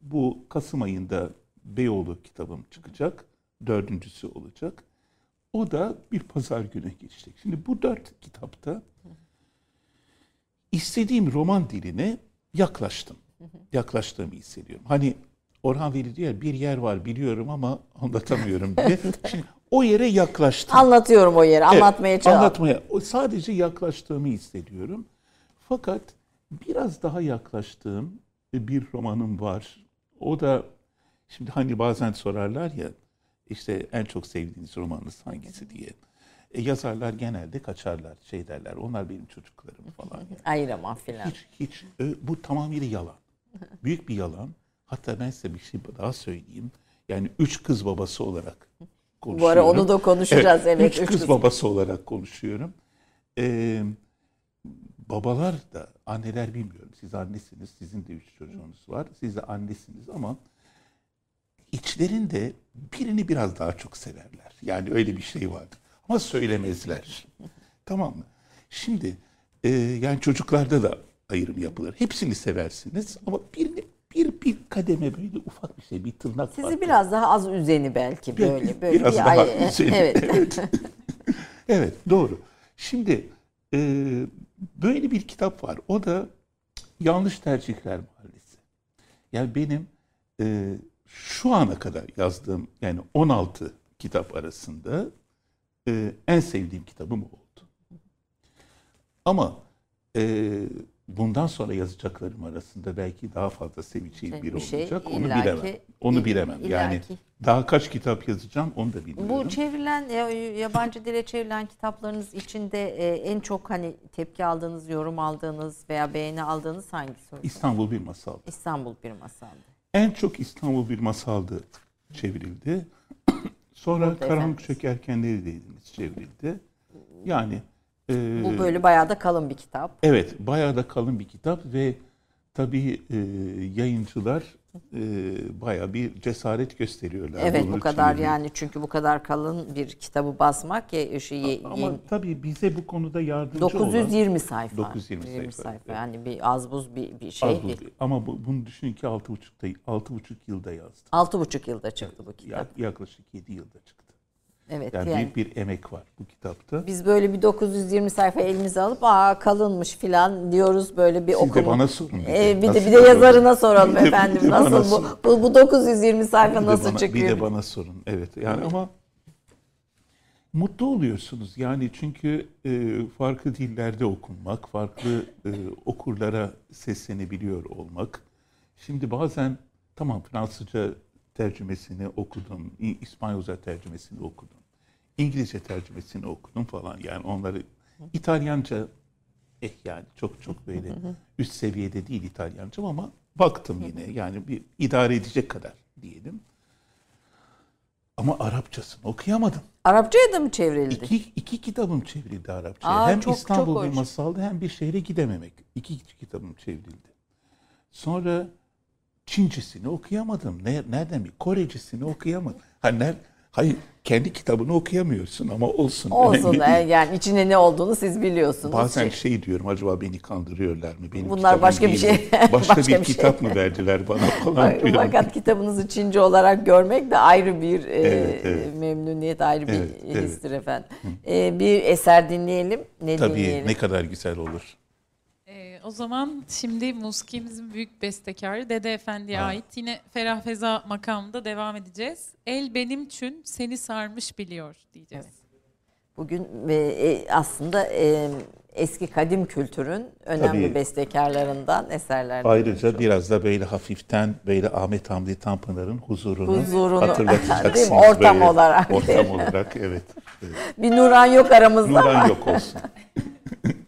bu Kasım ayında Beyoğlu kitabım çıkacak. Dördüncüsü olacak. O da bir pazar günü geçecek. Şimdi bu dört kitapta istediğim roman diline yaklaştım. Yaklaştığımı hissediyorum. Hani Orhan Veli diyor bir yer var biliyorum ama anlatamıyorum diye. Şimdi o yere yaklaştım. Anlatıyorum o yeri. Evet, Anlatmaya çalışıyorum. Anlatmaya. Sadece yaklaştığımı hissediyorum. Fakat biraz daha yaklaştığım bir romanım var. O da şimdi hani bazen sorarlar ya işte en çok sevdiğiniz romanınız hangisi diye. E, yazarlar genelde kaçarlar, şey derler. Onlar benim çocuklarım falan. Yani. Ayıramam filan. Hiç, hiç. Ö- Bu tamamıyla yalan. Büyük bir yalan. Hatta ben size bir şey daha söyleyeyim. Yani üç kız babası olarak Bu konuşuyorum. ara onu da konuşacağız. Evet. üç, kız, babası olarak konuşuyorum. Ee, babalar da, anneler bilmiyorum. Siz annesiniz, sizin de üç çocuğunuz var. Siz de annesiniz ama içlerinde birini biraz daha çok severler. Yani öyle bir şey vardır. Ama söylemezler. tamam mı? Şimdi e, yani çocuklarda da ayrım yapılır. Hepsini seversiniz ama birini bir bir kademe böyle ufak bir şey, bir tırnak Sizi farkı. biraz daha az üzeni belki böyle. böyle biraz bir daha ay- üzeni. Evet. Evet doğru. Şimdi e, böyle bir kitap var. O da Yanlış Tercihler Mahallesi. Yani benim e, şu ana kadar yazdığım yani 16 kitap arasında e, en sevdiğim kitabım oldu. Ama e, bundan sonra yazacaklarım arasında belki daha fazla seveceğim biri Bir şey olacak. Onu illaki- bilemem. Onu bilemem. Yani illaki. daha kaç kitap yazacağım onu da bilmiyorum. Bu çevrilen ya- yabancı dile çevrilen kitaplarınız içinde e, en çok hani tepki aldığınız, yorum aldığınız veya beğeni aldığınız hangisi? İstanbul bir masal. İstanbul bir masaldı. En çok İstanbul bir masaldı çevrildi. Sonra Burada Karanlık. Çökerken Neredeydiniz çevrildi. Yani e, Bu böyle bayağı da kalın bir kitap. evet bayağı da kalın bir kitap ve tabii e, yayıncılar e, bayağı bir cesaret gösteriyorlar. Evet bu kadar çevirmeye. yani çünkü bu kadar kalın bir kitabı basmak ya şey Ama yeni- tabii bize bu konuda yardımcı olan 920 sayfa. 920 20 sayfa, sayfa. evet. Yani bir az buz bir, bir şey az değil. buz- ama bu, bunu düşünün ki 6,5 altı buçuk yılda yazdım. Altı buçuk yılda çıktı bu kitap. Ya- yaklaşık 7 yılda çıktı. Evet Yani, yani. büyük bir emek var bu kitapta. Biz böyle bir 920 sayfa elimize alıp aa kalınmış filan diyoruz böyle bir Siz de okuma. bana sorun. de. Ee, bir de Nasıl bir de yazarına soralım Bir de- efendim. bir de Nasıl sorun. bu, bu bu 920 sayfa Bir de nasıl bana- çıkıyor? Bir de bana sorun. Evet. Yani ama mutlu oluyorsunuz. Yani çünkü e, farklı dillerde okunmak, farklı e, okurlara seslenebiliyor olmak. Şimdi bazen tamam Fransızca tercümesini okudum, İspanyolca tercümesini okudum, İngilizce tercümesini okudum falan. Yani onları İtalyanca eh yani çok çok böyle üst seviyede değil İtalyancam ama baktım yine yani bir idare edecek kadar diyelim. Ama Arapçasını okuyamadım. Arapçaya da mı çevrildi? İki, iki kitabım çevrildi Arapçaya. Aa, hem çok- İstanbul çok bir hoş. masaldı hem bir şehre gidememek. İki kitabım çevrildi. Sonra Çincesini okuyamadım. Ne, nereden bir Korecisini okuyamadım. Ha, ner, hayır kendi kitabını okuyamıyorsun ama olsun. Olsun önemli e, yani içinde ne olduğunu siz biliyorsunuz. Bazen Şey- şey diyorum acaba beni kandırıyorlar mı? Benim Bunlar başka bir mi? şey. Başka, Başka bir, bir şey. kitap mı verdiler bana falan diyorum. Fakat kitabınızı Çince olarak görmek de ayrı bir e, Evet, evet. memnuniyet, ayrı bir Evet, evet. histir efendim. E, bir eser dinleyelim. Ne Tabii dinleyelim? ne kadar güzel olur. Ee, o zaman şimdi musikimizin büyük bestekarı Dede Efendi'ye ait yine Ferah Feza makamında devam edeceğiz. El benim çün seni sarmış biliyor diyeceğiz. Bugün e, e, aslında e, eski kadim kültürün önemli Tabii. bestekarlarından eserlerden. Ayrıca biraz da böyle hafiften böyle Ahmet Hamdi Tanpınar'ın huzurunu, Huzurunu, hatırlatacaksınız. Ortam böyle. olarak. Ortam olarak evet. evet. Bir Nuran yok aramızda ama. Nuran yok olsun.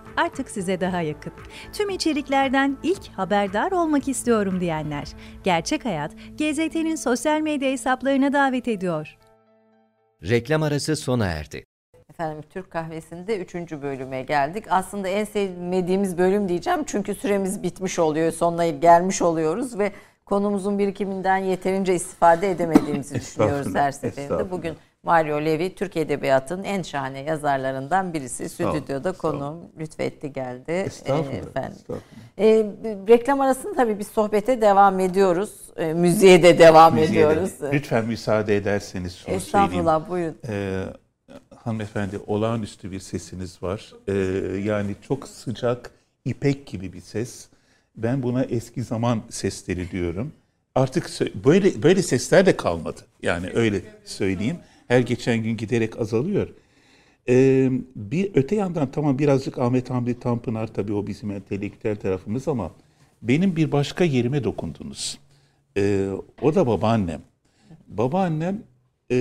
artık size daha yakın. Tüm içeriklerden ilk haberdar olmak istiyorum diyenler. Gerçek Hayat, GZT'nin sosyal medya hesaplarına davet ediyor. Reklam arası sona erdi. Efendim Türk Kahvesi'nde 3. bölüme geldik. Aslında en sevmediğimiz bölüm diyeceğim çünkü süremiz bitmiş oluyor, sonuna gelmiş oluyoruz ve konumuzun birikiminden yeterince istifade edemediğimizi düşünüyoruz her seferinde. Bugün Mario Levi Türk Edebiyatı'nın en şahane yazarlarından birisi. Stüdyoda konuğum lütfetti geldi. Estağfurullah. Ee, efendim. estağfurullah. Ee, reklam arasında tabii biz sohbete devam ediyoruz. Ee, müziğe de devam Müziğe de- ediyoruz. Lütfen müsaade ederseniz söyleyeyim. Estağfurullah buyurun. Ee, hanımefendi olağanüstü bir sesiniz var. Ee, yani çok sıcak, ipek gibi bir ses. Ben buna eski zaman sesleri diyorum. Artık böyle böyle sesler de kalmadı. Yani öyle söyleyeyim. Her geçen gün giderek azalıyor. Ee, bir öte yandan tamam birazcık Ahmet Hamdi Tanpınar tabii o bizim entelektüel tarafımız ama benim bir başka yerime dokundunuz. Ee, o da babaannem. Babaannem e,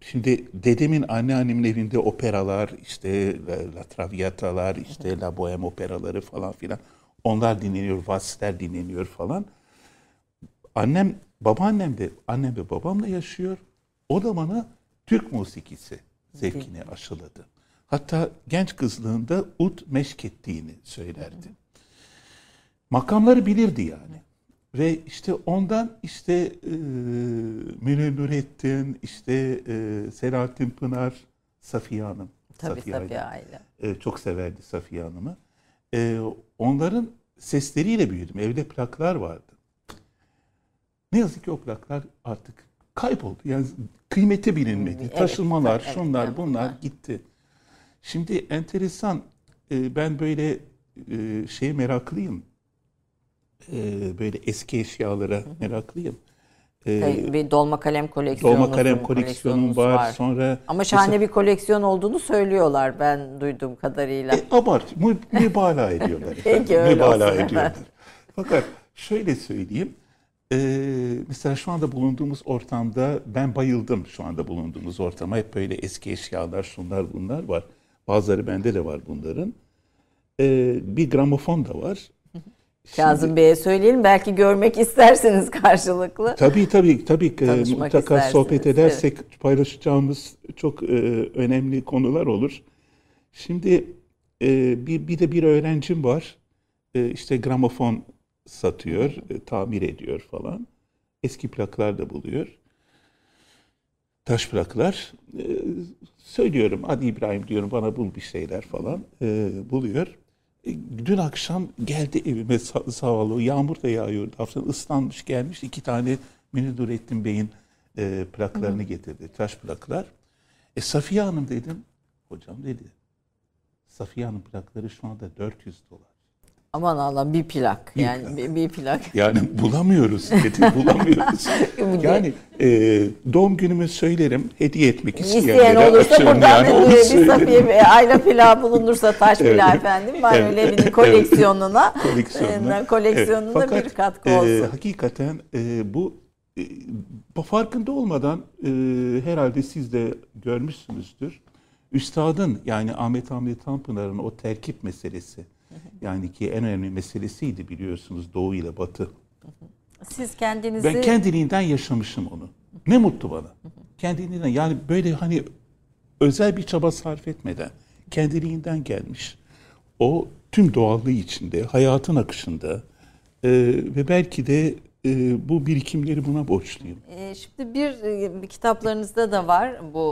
şimdi dedemin anneannemin evinde operalar işte La, La Traviata'lar işte La Bohème operaları falan filan onlar dinleniyor, valsler dinleniyor falan. Annem, babaannem de annem ve babamla yaşıyor. O da bana Türk musikisi zevkini aşıladı. Hatta genç kızlığında ut meşk ettiğini söylerdi. Makamları bilirdi yani. Ve işte ondan işte e, Münir Nurettin, işte e, Selahattin Pınar, Safiye Hanım. Tabii Safiye Safiye aile. E, çok severdi Safiye Hanım'ı. E, onların sesleriyle büyüdüm. Evde plaklar vardı. Ne yazık ki o plaklar artık kayboldu. Yani kıymeti bilinmedi. Evet, Taşımalar, evet, şunlar, evet, bunlar bunlar. gitti. Şimdi enteresan. e, ben böyle e, şey meraklıyım. E, böyle eski eşyalara meraklıyım. E, Tabii Bir dolma kalem koleksiyonu. dolma kalem koleksiyonum var. Sonra Ama şahane bir koleksiyon olduğunu söylüyorlar ben duyduğum kadarıyla. E, abart, mü, mübalağa ediyorlar. Peki, öyle olsun. ediyorlar. Fakat şöyle söyleyeyim. E, mesela şu anda bulunduğumuz ortamda ben bayıldım şu anda bulunduğumuz ortama. Hep böyle eski eşyalar, şunlar bunlar var. Bazıları bende de var bunların. E, bir gramofon da var. Kazım Bey'e söyleyelim belki görmek isterseniz karşılıklı. Tabii tabii tabii Tanışmak mutlaka istersiniz, sohbet edersek paylaşacağımız çok e, önemli konular olur. Şimdi e, bir, bir de bir öğrencim var. E, işte gramofon satıyor, e, tamir ediyor falan. Eski plaklar da buluyor. Taş plaklar. E, söylüyorum hadi İbrahim diyorum bana bul bir şeyler falan. E, buluyor. Dün akşam geldi evime zavallı. Yağmur da yağıyordu. Hafiften ıslanmış gelmiş. iki tane Münir Nurettin Bey'in e, plaklarını getirdi. Taş plaklar. E Safiye Hanım dedim. Hocam dedi. Safiye Hanım plakları şu anda 400 dolar. Aman Allah'ım bir plak. Bir Yani plak. bir, bir plak. Yani bulamıyoruz dedi, bulamıyoruz. yani e, doğum günümü söylerim, hediye etmek isteyenlere İsteyen olursa açığım buradan yani, bir. Safiye ve Ayla Pilav bulunursa taş Evet. pilav efendim. Var Evet. öyle evinin koleksiyonuna. koleksiyonuna. e, koleksiyonuna Evet, fakat, bir katkı e, olsun. hakikaten e, bu e, farkında olmadan e, herhalde siz de görmüşsünüzdür. Üstadın yani Ahmet Hamdi Tanpınar'ın o terkip meselesi yani ki en önemli meselesiydi biliyorsunuz Doğu ile Batı. Siz kendinizi Ben kendiliğinden yaşamışım onu. Ne mutlu bana. Kendiliğinden yani böyle hani özel bir çaba sarf etmeden kendiliğinden gelmiş. O tüm doğallığı içinde, hayatın akışında e, ve belki de e, bu birikimleri buna borçluyum. E, Şimdi bir, e, kitaplarınızda da var bu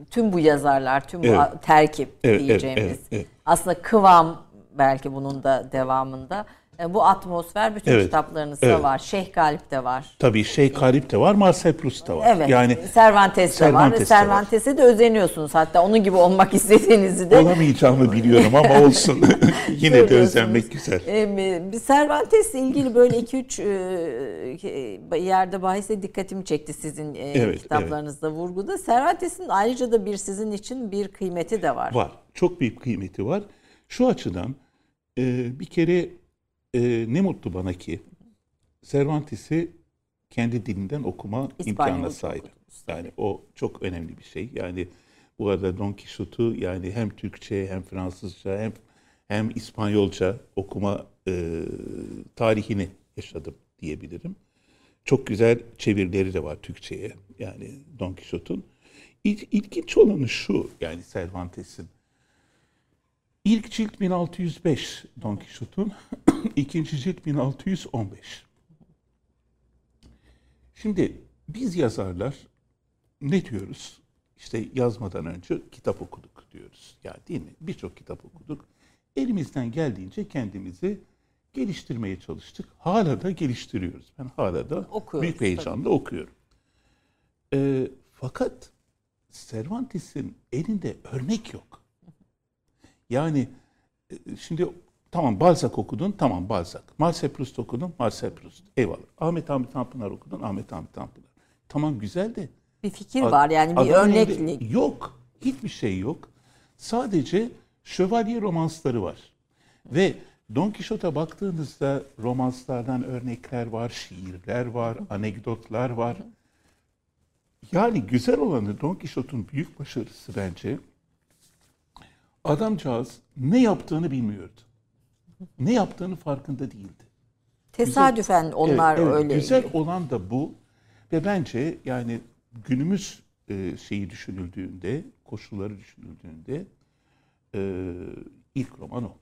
e, tüm bu yazarlar, tüm bu Evet. terkip Evet, evet, diyeceğimiz. evet, evet. Aslında kıvam belki bunun da devamında. E, Bu atmosfer bütün Evet, kitaplarınızda evet. var. Şeyh Galip de var. Tabii şey Karip de var, Marcel Proust da var. Evet. Yani Cervantes de var. Cervantes de. Cervantes'e de özeniyorsunuz hatta onun gibi olmak istediğinizi de olamayacağımı biliyorum ama olsun. Yine de özenmek güzel. Ee, bir Cervantes'le ilgili böyle 2-3 yerde bahise dikkatimi çekti sizin e, Evet, kitaplarınızda vurguda. Cervantes'in ayrıca da bir sizin için bir kıymeti de var. Var. Çok büyük kıymeti var. Şu açıdan e, bir kere e, ne mutlu bana ki Cervantes'i kendi dilinden okuma İspanyolca imkanına sahip. Yani o çok önemli bir şey. Yani bu arada Don Quixote'u yani hem Türkçe hem Fransızca hem hem İspanyolca okuma e, tarihini yaşadım diyebilirim. Çok güzel çevirileri de var Türkçe'ye yani Don Quixote'un. İl, ilginç olanı şu yani Cervantes'in. İlk cilt 1605 Don Quixote'un, ikinci cilt 1615. Şimdi biz yazarlar ne diyoruz? İşte yazmadan önce kitap okuduk diyoruz. Ya değil mi? Birçok kitap okuduk. Elimizden geldiğince kendimizi geliştirmeye çalıştık. Hala da geliştiriyoruz. Ben hala da Okuyoruz, büyük heyecanla okuyorum. Ee, fakat Cervantes'in elinde örnek yok. Yani e, şimdi tamam Balzac okudun, tamam Balzac. Marcel Proust okudun, Marcel Proust. Eyvallah. Ahmet Hamit Tanpınar okudun, Ahmet Hamit Tanpınar. Tamam güzel de Bir fikir Ad- var yani bir adamın elinde örneklik. Yok. Hiçbir şey yok. Sadece şövalye romansları var. Ve Don Quixote'a baktığınızda romanslardan örnekler var, şiirler var, anekdotlar var. Yani güzel olanı Don Quixote'un büyük başarısı bence adamcağız ne yaptığını bilmiyordu. Ne yaptığını farkında değildi. Tesadüfen onlar Evet, evet. öyle. Güzel olan da bu. Ve bence yani günümüz e, şeyi düşünüldüğünde, koşulları düşünüldüğünde e, ilk roman o.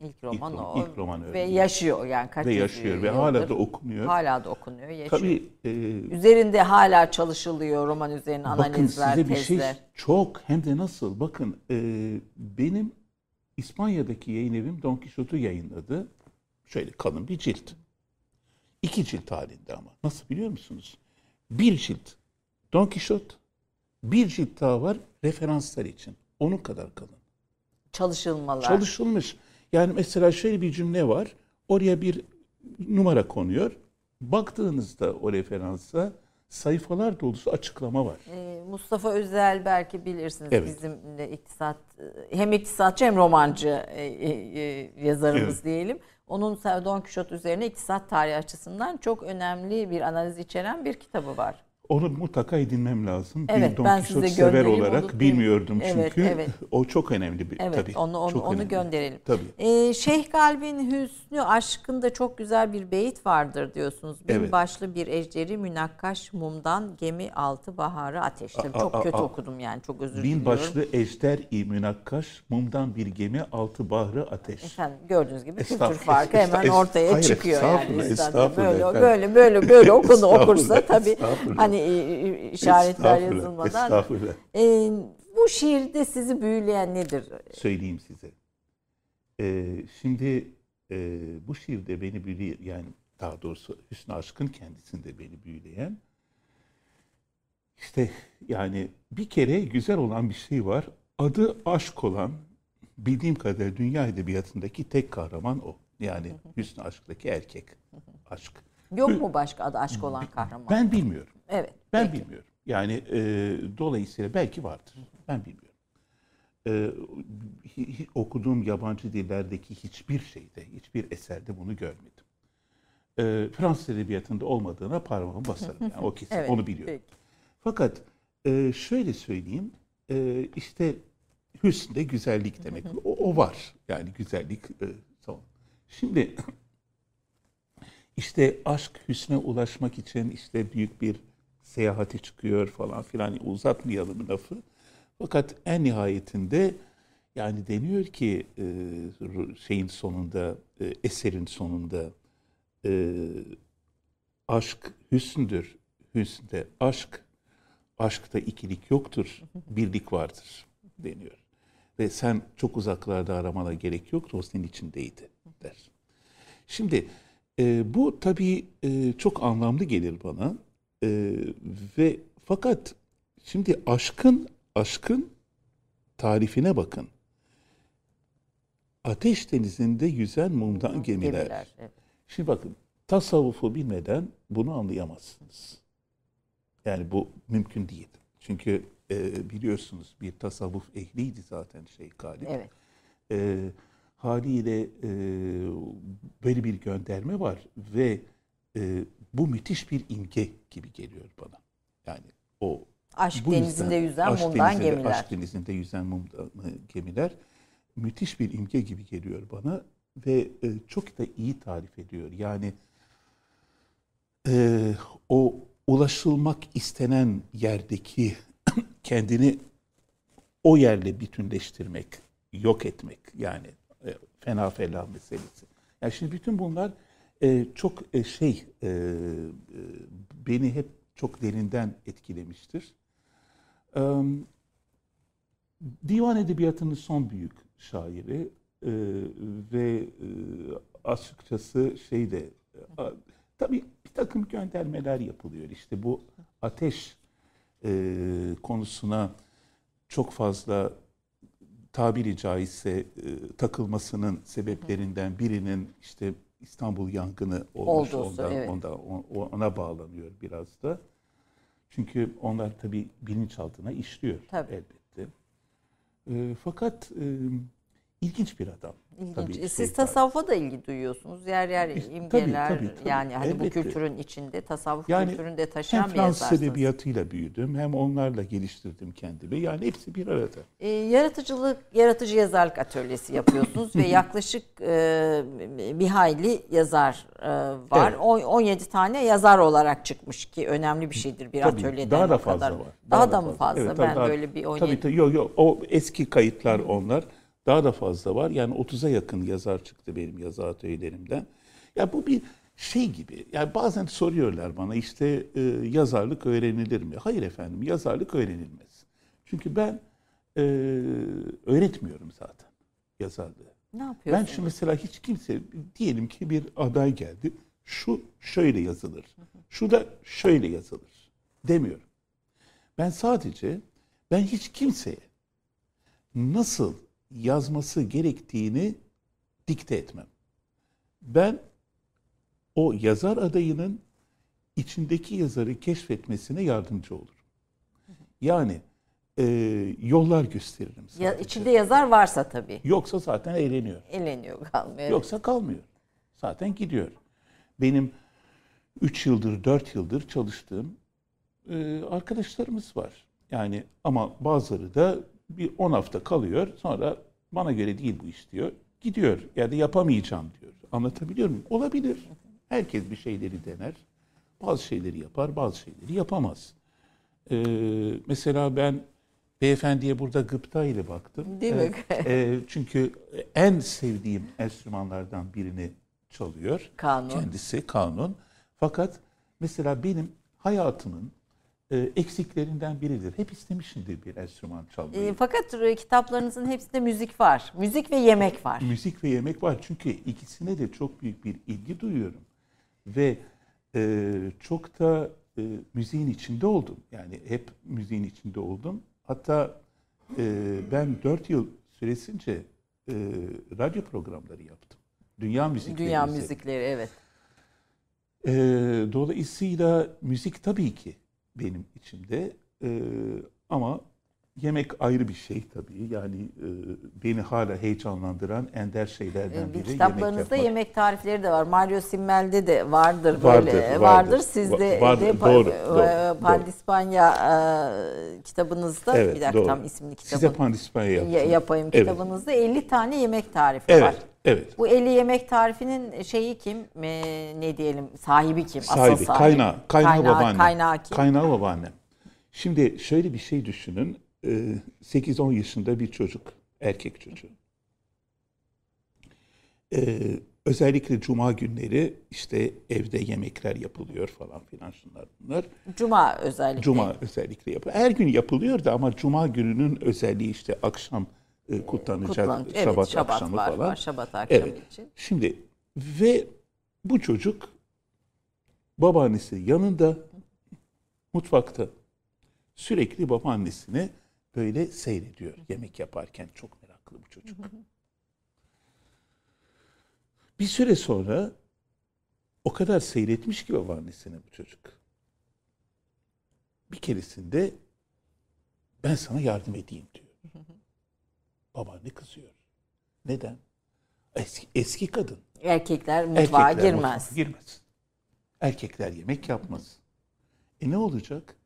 İlk roman İlk o. ilk roman öyle. Ve yaşıyor yani kaç Ve yaşıyor ve yıldır. hala da okunuyor. Hala da okunuyor, yaşıyor. Tabii e, Üzerinde hala çalışılıyor roman üzerine bakın analizler, size bir şey çok hem de nasıl bakın e, benim İspanya'daki yayın evim Don Quixote'u yayınladı. Şöyle kalın bir cilt. İki cilt halinde ama. Nasıl biliyor musunuz? Bir cilt Don Quixote, bir cilt daha var referanslar için. Onun kadar kalın. Çalışılmalar. Çalışılmış. Yani mesela şöyle bir cümle var. Oraya bir numara konuyor. Baktığınızda o referansa sayfalar dolusu açıklama var. Ee, Mustafa Özel belki bilirsiniz Evet. bizim de iktisat hem iktisatçı hem romancı e, e, e, yazarımız Evet. diyelim. Onun Don Quixote üzerine iktisat tarihi açısından çok önemli bir analiz içeren bir kitabı var. Onu mutlaka edinmem lazım. Evet, bir Don ben size sever olarak onu. bilmiyordum Evet, çünkü. evet. O çok önemli bir Evet tabii. onu onu, çok onu önemli. gönderelim. Tabii. Ee, Şeyh Galip'in Hüsnü Aşkı'nda çok güzel bir beyit vardır diyorsunuz. Bin Evet. başlı bir ejderi münakkaş mumdan gemi altı baharı ateş. Tabii A- çok a- kötü a- okudum yani çok özür Bin diliyorum. başlı ejder-i münakkaş, mumdan bir gemi, altı bahri ateş. Efendim gördüğünüz gibi kültür Estağfurullah, farkı hemen ortaya hayır, çıkıyor yani. estağfurullah, estağfurullah Böyle böyle böyle böyle okunu Estağfurullah, okursa tabii estağfurullah. hani işaretler Estağfurullah, yazılmadan. Estağfurullah. Ee, bu şiirde sizi büyüleyen nedir? Söyleyeyim size. Ee, şimdi e, bu şiirde beni büyüleyen, yani daha doğrusu Hüsnü Aşk'ın kendisinde beni büyüleyen işte yani bir kere güzel olan bir şey var. Adı aşk olan bildiğim kadarıyla dünya edebiyatındaki tek kahraman o. Yani Hüsnü Aşk'taki erkek. Aşk. Yok mu başka adı aşk olan kahraman? Ben bilmiyorum. Evet. Ben peki. bilmiyorum. Yani e, dolayısıyla belki vardır. Ben bilmiyorum. E, okuduğum yabancı dillerdeki hiçbir şeyde, hiçbir eserde bunu görmedim. E, Fransız edebiyatında olmadığına parmağımı basarım. Yani o kesin, Evet, onu biliyorum. peki. Fakat e, şöyle söyleyeyim, e, işte hüsn de güzellik demek. O, o var. Yani güzellik. E, tamam. Şimdi işte aşk hüsne ulaşmak için işte büyük bir seyahate çıkıyor falan filan uzatmayalım lafı. Fakat en nihayetinde yani deniyor ki e, şeyin sonunda e, eserin sonunda e, aşk hüsndür. Hüsnde aşk. Aşkta ikilik yoktur. Birlik vardır deniyor. Ve sen çok uzaklarda aramana gerek yoktu. O senin içindeydi der. Şimdi bu tabii çok anlamlı gelir bana. E, ve fakat şimdi aşkın aşkın tarifine bakın. Ateş denizinde yüzen mumdan gemiler. evet. Şimdi bakın tasavvufu bilmeden bunu anlayamazsınız. Yani bu mümkün değil. Çünkü e, biliyorsunuz bir tasavvuf ehliydi zaten şey Galip. Evet. E, haliyle e, böyle bir gönderme var ve e, bu müthiş bir imge gibi geliyor bana. Yani o Aşk bu denizinde yüzden yüzen aşk mumdan denizinde- gemiler. Aşk denizinde yüzen mumdan e, gemiler müthiş bir imge gibi geliyor bana ve e, çok da iyi tarif ediyor. Yani e, o ulaşılmak istenen yerdeki kendini o yerle bütünleştirmek, yok etmek yani e, fena fela meselesi. Yani şimdi bütün bunlar e, çok e, şey e, e, beni hep çok derinden etkilemiştir. E, divan edebiyatının son büyük şairi e, ve e, açıkçası şeyde e, tabii bir takım göndermeler yapılıyor. İşte bu ateş e, konusuna çok fazla tabiri caizse e, takılmasının sebeplerinden birinin işte İstanbul yangını olmuş. Olduğu, ondan, evet. ondan- o- ona bağlanıyor biraz da. Çünkü onlar tabii bilinçaltına işliyor Tabii. elbette. E, fakat e, ilginç bir adam. İlginç. Tabii E, şey Siz var. tasavvufa da ilgi duyuyorsunuz. Yer yer Biz- tabii, imgeler tabii, tabii. yani hani bu Elbette. kültürün içinde tasavvuf Yani kültüründe taşıyan Hem bir Fransız edebiyatıyla büyüdüm hem onlarla geliştirdim kendimi. Yani hepsi bir arada. E, yaratıcılık, yaratıcı yazarlık atölyesi yapıyorsunuz ve yaklaşık e, bir hayli yazar e, var. Evet. On- 17 tane yazar olarak çıkmış ki önemli bir şeydir bir Tabii, atölyeden daha da fazla kadar. var. Daha, da mı fazla? Evet, tabii ben daha- böyle bir 17 Tabii tabii yok yok o eski kayıtlar onlar. Daha da fazla var. Yani 30'a yakın yazar çıktı benim yazı atölyelerimden. Ya bu bir şey gibi. Yani bazen soruyorlar bana işte e, yazarlık öğrenilir mi? Hayır efendim yazarlık öğrenilmez. Çünkü ben e, öğretmiyorum zaten yazarlığı. ne Ben yapıyorsunuz? şu mesela hiç kimse diyelim ki bir aday geldi. Şu şöyle yazılır. Şu da şöyle yazılır. Demiyorum. Ben sadece ben hiç kimseye nasıl yazması gerektiğini dikte etmem. Ben o yazar adayının içindeki yazarı keşfetmesine yardımcı olurum. Yani e, yollar gösteririm sadece. Ya, içinde yazar varsa tabii. Yoksa zaten eğleniyor. Eleniyor kalmıyor. Yoksa kalmıyor. Zaten gidiyor. Benim 3 yıldır, 4 yıldır çalıştığım e, arkadaşlarımız var. Yani ama bazıları da bir 10 hafta kalıyor. Sonra bana göre değil bu iş diyor. Gidiyor ya da yapamayacağım diyor. Anlatabiliyor muyum? Olabilir. Herkes bir şeyleri dener. Bazı şeyleri yapar, bazı şeyleri yapamaz. Ee, mesela ben beyefendiye burada gıpta ile baktım. Değil mi? Ee, e, çünkü en sevdiğim enstrümanlardan birini çalıyor. Kanun. Kendisi kanun. Fakat mesela benim hayatımın e, eksiklerinden biridir. Hep istemişimdir bir enstrüman çalmayı. E, fakat e, kitaplarınızın hepsinde müzik var. Müzik ve yemek var. Müzik ve yemek var. Çünkü ikisine de çok büyük bir ilgi duyuyorum. Ve e, çok da e, müziğin içinde oldum. Yani hep müziğin içinde oldum. Hatta e, ben dört yıl süresince e, radyo programları yaptım. Dünya müzikleri. Dünya müzikleri evet. E, dolayısıyla müzik tabii ki benim içimde. E, ama yemek ayrı bir şey tabii. Yani e, beni hala heyecanlandıran ender şeylerden E, biri Bir kitaplarınızda yemek yemek, tarifleri de var. Mario Simmel'de de vardır Vardır, böyle. vardır. Vardır. Sizde vardır, de doğru, e, doğru, Pandispanya e, kitabınızda Evet, bir dakika doğru. tam Size kitabın pandispanya yaptım. ya- yapayım Evet. kitabınızda 50 tane yemek tarifi var. Evet. Bu 50 yemek tarifinin şeyi kim? E, ne diyelim? Sahibi kim? Asıl Sahibi, sahibi. kaynağı, kaynağı, babaannem. Kaynağı kim? Kaynağı babaannem. Şimdi şöyle bir şey düşünün. Ee, 8-10 yaşında bir çocuk, erkek çocuğu. Ee, özellikle cuma günleri işte evde yemekler yapılıyor falan filan şunlar bunlar. Cuma özellikle. Cuma özellikle yapılıyor. Her gün yapılıyor da ama cuma gününün özelliği işte akşam kutlanacak Kutlan- evet, şabat, şabat akşamı var, falan. var, şabat akşamı Evet. için. Şimdi ve bu çocuk babaannesi yanında mutfakta sürekli babaannesini böyle seyrediyor yemek yaparken çok meraklı bu çocuk. Bir süre sonra o kadar seyretmiş ki babaannesini bu çocuk. Bir keresinde ben sana yardım edeyim diyor. Babaanne kızıyor. Neden? Eski, eski kadın. Erkekler mutfağa Erkekler girmez. mutfağa girmez. Erkekler yemek yapmaz. E ne olacak?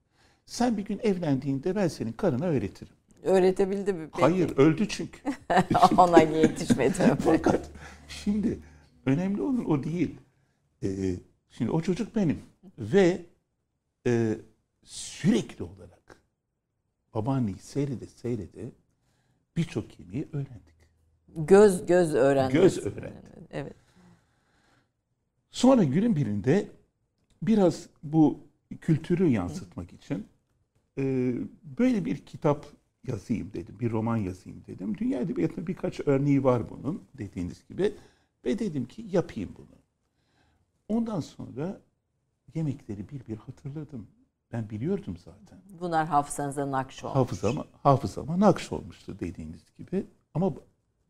Sen bir gün evlendiğinde ben senin karına öğretirim. Öğretebildi mi? peki? Hayır öldü çünkü. Ona yetişmedi. Fakat şimdi önemli olan o değil. Ee, şimdi o çocuk benim. Ve e, sürekli olarak babaanneyi seyrede seyrede birçok yemeği öğrendik. göz göz öğrendi. Göz öğrendi. Evet. Sonra günün birinde biraz bu kültürü yansıtmak için e, böyle bir kitap yazayım dedim. Bir roman yazayım dedim. Dünya Edebiyatı'nda birkaç örneği var bunun dediğiniz gibi. Ve dedim ki yapayım bunu. Ondan sonra yemekleri bir bir hatırladım. Ben biliyordum zaten. Bunlar hafızanıza nakş olmuş. Hafızama, hafızama nakş olmuştu dediğiniz gibi. Ama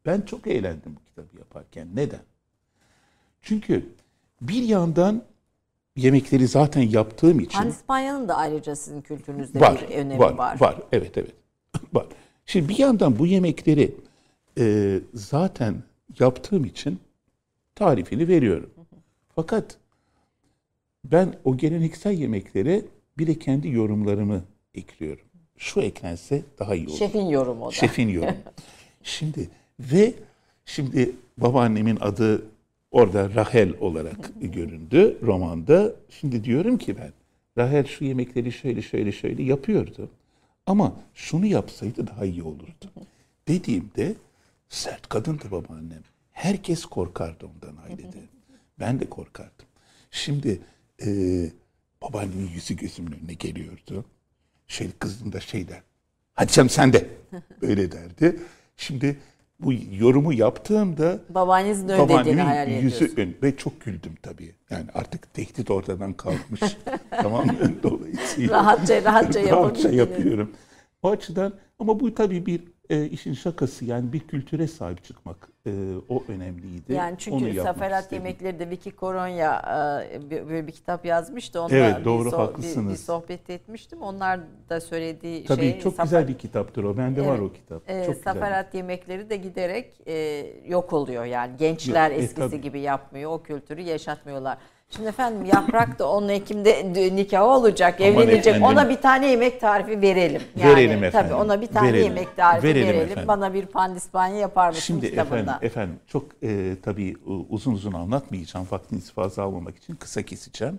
ben çok eğlendim bu kitabı yaparken. Neden? Çünkü bir yandan yemekleri zaten yaptığım için Pandispanya'nın da ayrıca sizin kültürünüzde var, bir önemi var, var. var, Evet, evet. var. Şimdi bir yandan bu yemekleri e, zaten yaptığım için tarifini veriyorum. Fakat ben o geleneksel yemeklere bir de kendi yorumlarımı ekliyorum. Şu eklense daha iyi olur. Şefin yorumu o da. Şefin yorumu. Şimdi ve şimdi babaannemin adı orada Rahel olarak göründü romanda. Şimdi diyorum ki ben Rahel şu yemekleri şöyle şöyle şöyle yapıyordu. Ama şunu yapsaydı daha iyi olurdu. Dediğimde sert kadındı babaannem. Herkes korkardı ondan ailede. Ben de korkardım. Şimdi e, babaannemin yüzü gözümün önüne geliyordu. Şey kızım da şey der. Hadi canım sen de. Öyle derdi. Şimdi bu yorumu yaptığımda Babaannenizin öyle dediğini hayal yüzü ediyorsun. ön ve çok güldüm tabii. Yani artık tehdit ortadan kalkmış. tamam mı? Dolayısıyla Rahatça rahatça rahatça yapıyorum. O açıdan ama bu tabii bir e, işin şakası yani bir kültüre sahip çıkmak e, o önemliydi. Yani Onu çünkü Saferat istedim. Yemekleri de Vicky Koronya e, bir- böyle bir kitap yazmıştı. Onunla Evet, bir doğru, so- bir- haklısınız. Bir, sohbet etmiştim. Onlar da söylediği Tabii şey çok Safer- güzel bir kitaptır o. Bende var Evet. o kitap. e, çok güzel. Saferat Yemekleri de giderek e, yok oluyor yani. Gençler Yok, e, eskisi tabii. gibi yapmıyor. O kültürü yaşatmıyorlar. Şimdi efendim yaprak da 10 Ekim'de nikahı olacak, Aman evlenecek. efendim. Ona bir tane yemek tarifi verelim. Yani, Verelim efendim, Tabii ona bir tane verelim. yemek tarifi Verelim verelim. efendim. Bana bir pandispanya yapar mısın Şimdi kitabında? efendim, efendim çok e, tabii uzun uzun anlatmayacağım. Vaktinizi fazla almamak için kısa keseceğim.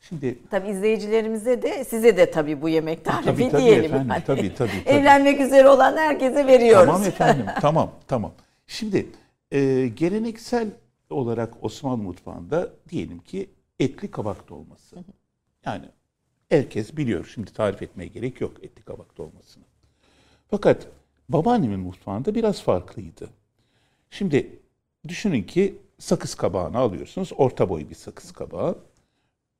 Şimdi Tabii izleyicilerimize de size de tabii bu yemek tarifi Tabii, tabii diyelim. efendim, Hani tabii, tabii, tabii. Evlenmek üzere olan herkese veriyoruz. Tamam efendim, tamam, tamam. Şimdi e, geleneksel olarak Osmanlı mutfağında diyelim ki etli kabak dolması. Yani herkes biliyor. Şimdi tarif etmeye gerek yok etli kabak dolmasını. Fakat babaannemin mutfağında biraz farklıydı. Şimdi düşünün ki sakız kabağını alıyorsunuz. Orta boy bir sakız kabağı.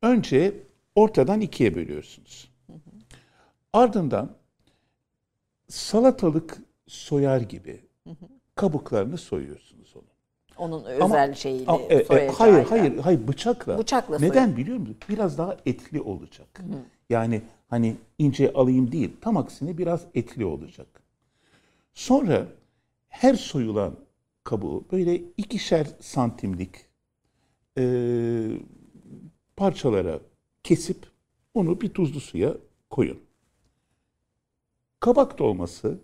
Önce ortadan ikiye bölüyorsunuz. Ardından salatalık soyar gibi kabuklarını soyuyorsunuz onu. Onun Ama- özel şeyiyle Ama, e, e, hayır, hayır, hayır bıçakla. Bıçakla Neden soyun. biliyor musun? Biraz daha etli olacak. Yani hani ince alayım değil, tam aksine biraz etli olacak. Sonra her soyulan kabuğu böyle ikişer santimlik e, parçalara kesip onu bir tuzlu suya koyun. Kabak dolması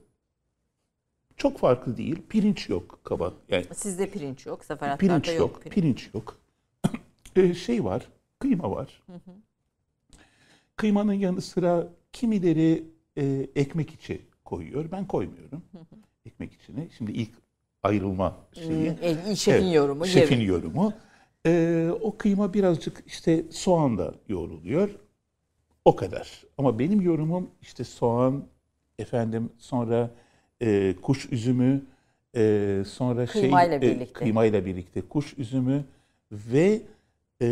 çok farklı değil. Pirinç yok kabak. Yani Sizde pirinç yok, seferatlarda pirinç yok, yok. pirinç. pirinç yok. Ee, şey var, kıyma var. Kıymanın yanı sıra kimileri e, ekmek içi koyuyor. Ben koymuyorum ekmek içine. Şimdi ilk ayrılma şeyi. E, şefin Evet, yorumu. Şefin yemin. yorumu. Ee, o kıyma birazcık işte soğanla yoğruluyor. O kadar. Ama benim yorumum işte soğan, efendim sonra e, kuş üzümü, e, sonra Kıymayla şey, e, birlikte. kıymayla birlikte kuş üzümü ve e,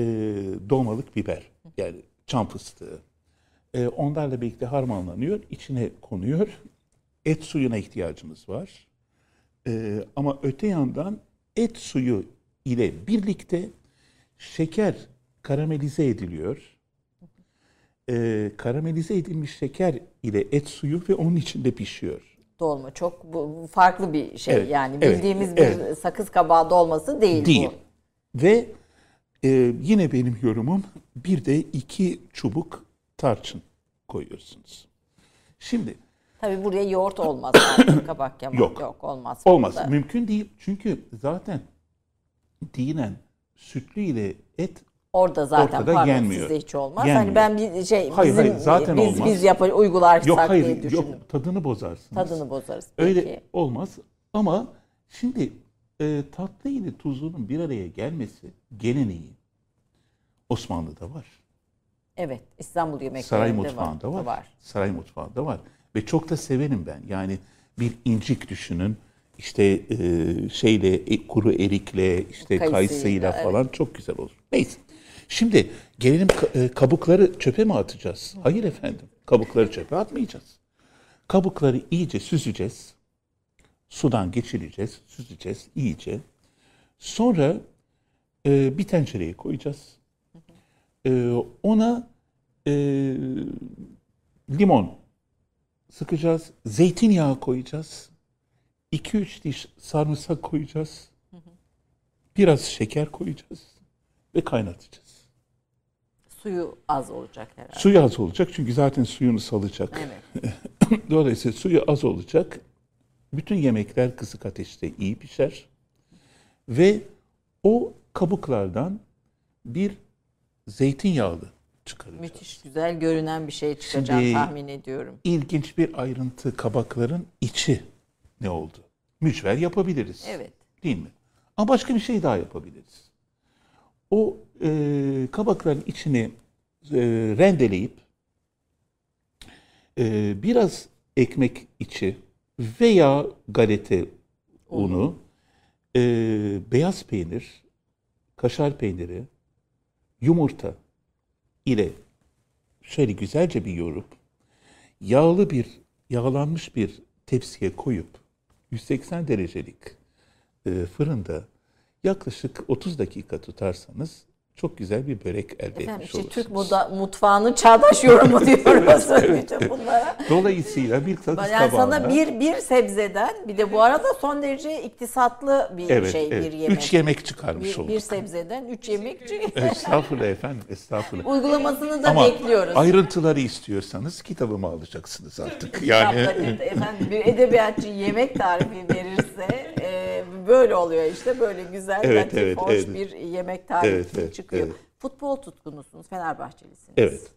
dolmalık biber. Yani çam fıstığı. E, onlarla birlikte harmanlanıyor, içine konuyor. Et suyuna ihtiyacımız var. Ee, ama öte yandan et suyu ile birlikte şeker karamelize ediliyor. Ee, karamelize edilmiş şeker ile et suyu ve onun içinde pişiyor. Dolma çok bu, farklı bir şey. Evet, yani evet, bildiğimiz bir evet. sakız kabağı dolması değil, Değil. bu. Ve e, yine benim yorumum bir de iki çubuk tarçın koyuyorsunuz. Şimdi Tabii buraya yoğurt olmaz. kabak yamak Yok. yok. olmaz. olmaz. burada. Mümkün değil. Çünkü zaten dinen sütlü ile et Orada zaten Ortada pardon yenmiyor. sizde hiç olmaz. Yenmiyor. Hani ben bir şey Hayır, bizim hayır, zaten biz olmaz. biz yapar uygularsak yok diye hayır düşündüm. yok tadını bozarsınız. Tadını bozarız. Öyle Peki. olmaz. Ama şimdi e, tatlı ile tuzlunun bir araya gelmesi geleneği Osmanlı'da var. Evet, İstanbul yemeklerinde Saray mutfağında var. var. Saray mutfağında var. Ve çok da severim ben. Yani bir incik düşünün. İşte e, şeyle e, kuru erikle işte Kayısıyla, kayısıyla evet. falan çok güzel olur. Neyse. Şimdi gelelim e, kabukları çöpe mi atacağız? Hayır efendim. Kabukları çöpe atmayacağız. Kabukları iyice süzeceğiz. Sudan geçireceğiz, süzeceğiz iyice. Sonra e, bir tencereye koyacağız. E, ona e, limon sıkacağız. Zeytinyağı koyacağız. 2-3 diş sarımsak koyacağız. Biraz şeker koyacağız. Ve kaynatacağız. Suyu az olacak herhalde. Suyu az olacak çünkü zaten suyunu salacak. Evet. Dolayısıyla suyu az olacak. Bütün yemekler kısık ateşte iyi pişer. Ve o kabuklardan bir zeytinyağlı çıkaracağız. Müthiş güzel görünen bir şey çıkacağını Şimdi- tahmin ediyorum. İlginç bir ayrıntı kabakların içi ne oldu? Mücver yapabiliriz. Evet. Değil mi? Ama başka bir şey daha yapabiliriz. O e, kabakların içini e, rendeleyip e, biraz ekmek içi veya galeta unu, e, beyaz peynir, kaşar peyniri, yumurta ile şöyle güzelce bir yoğurup yağlı bir yağlanmış bir tepsiye koyup 180 derecelik e, fırında yaklaşık 30 dakika tutarsanız çok güzel bir börek elde Efendim etmiş işte olursunuz. Türk moda, mutfağının çağdaş yorumu diyoruz bütün bunlara. Dolayısıyla bir sakız Yani tabağına... sana bir bir sebzeden bir de bu arada son derece iktisatlı bir evet, şey evet. bir yemek. Üç yemek çıkarmış bir, olduk. bir sebzeden üç yemek. Estağfurullah efendim, estağfurullah. Uygulamasını da Ama bekliyoruz. ayrıntıları istiyorsanız kitabımı alacaksınız artık. Yani efendim bir edebiyatçı yemek tarifi verirse e, böyle oluyor işte böyle güzel Evet, latif, evet, hoş evet. bir yemek tarifi Evet, evet, çıkıyor. evet. Futbol tutkunusunuz, Fenerbahçelisiniz. evet,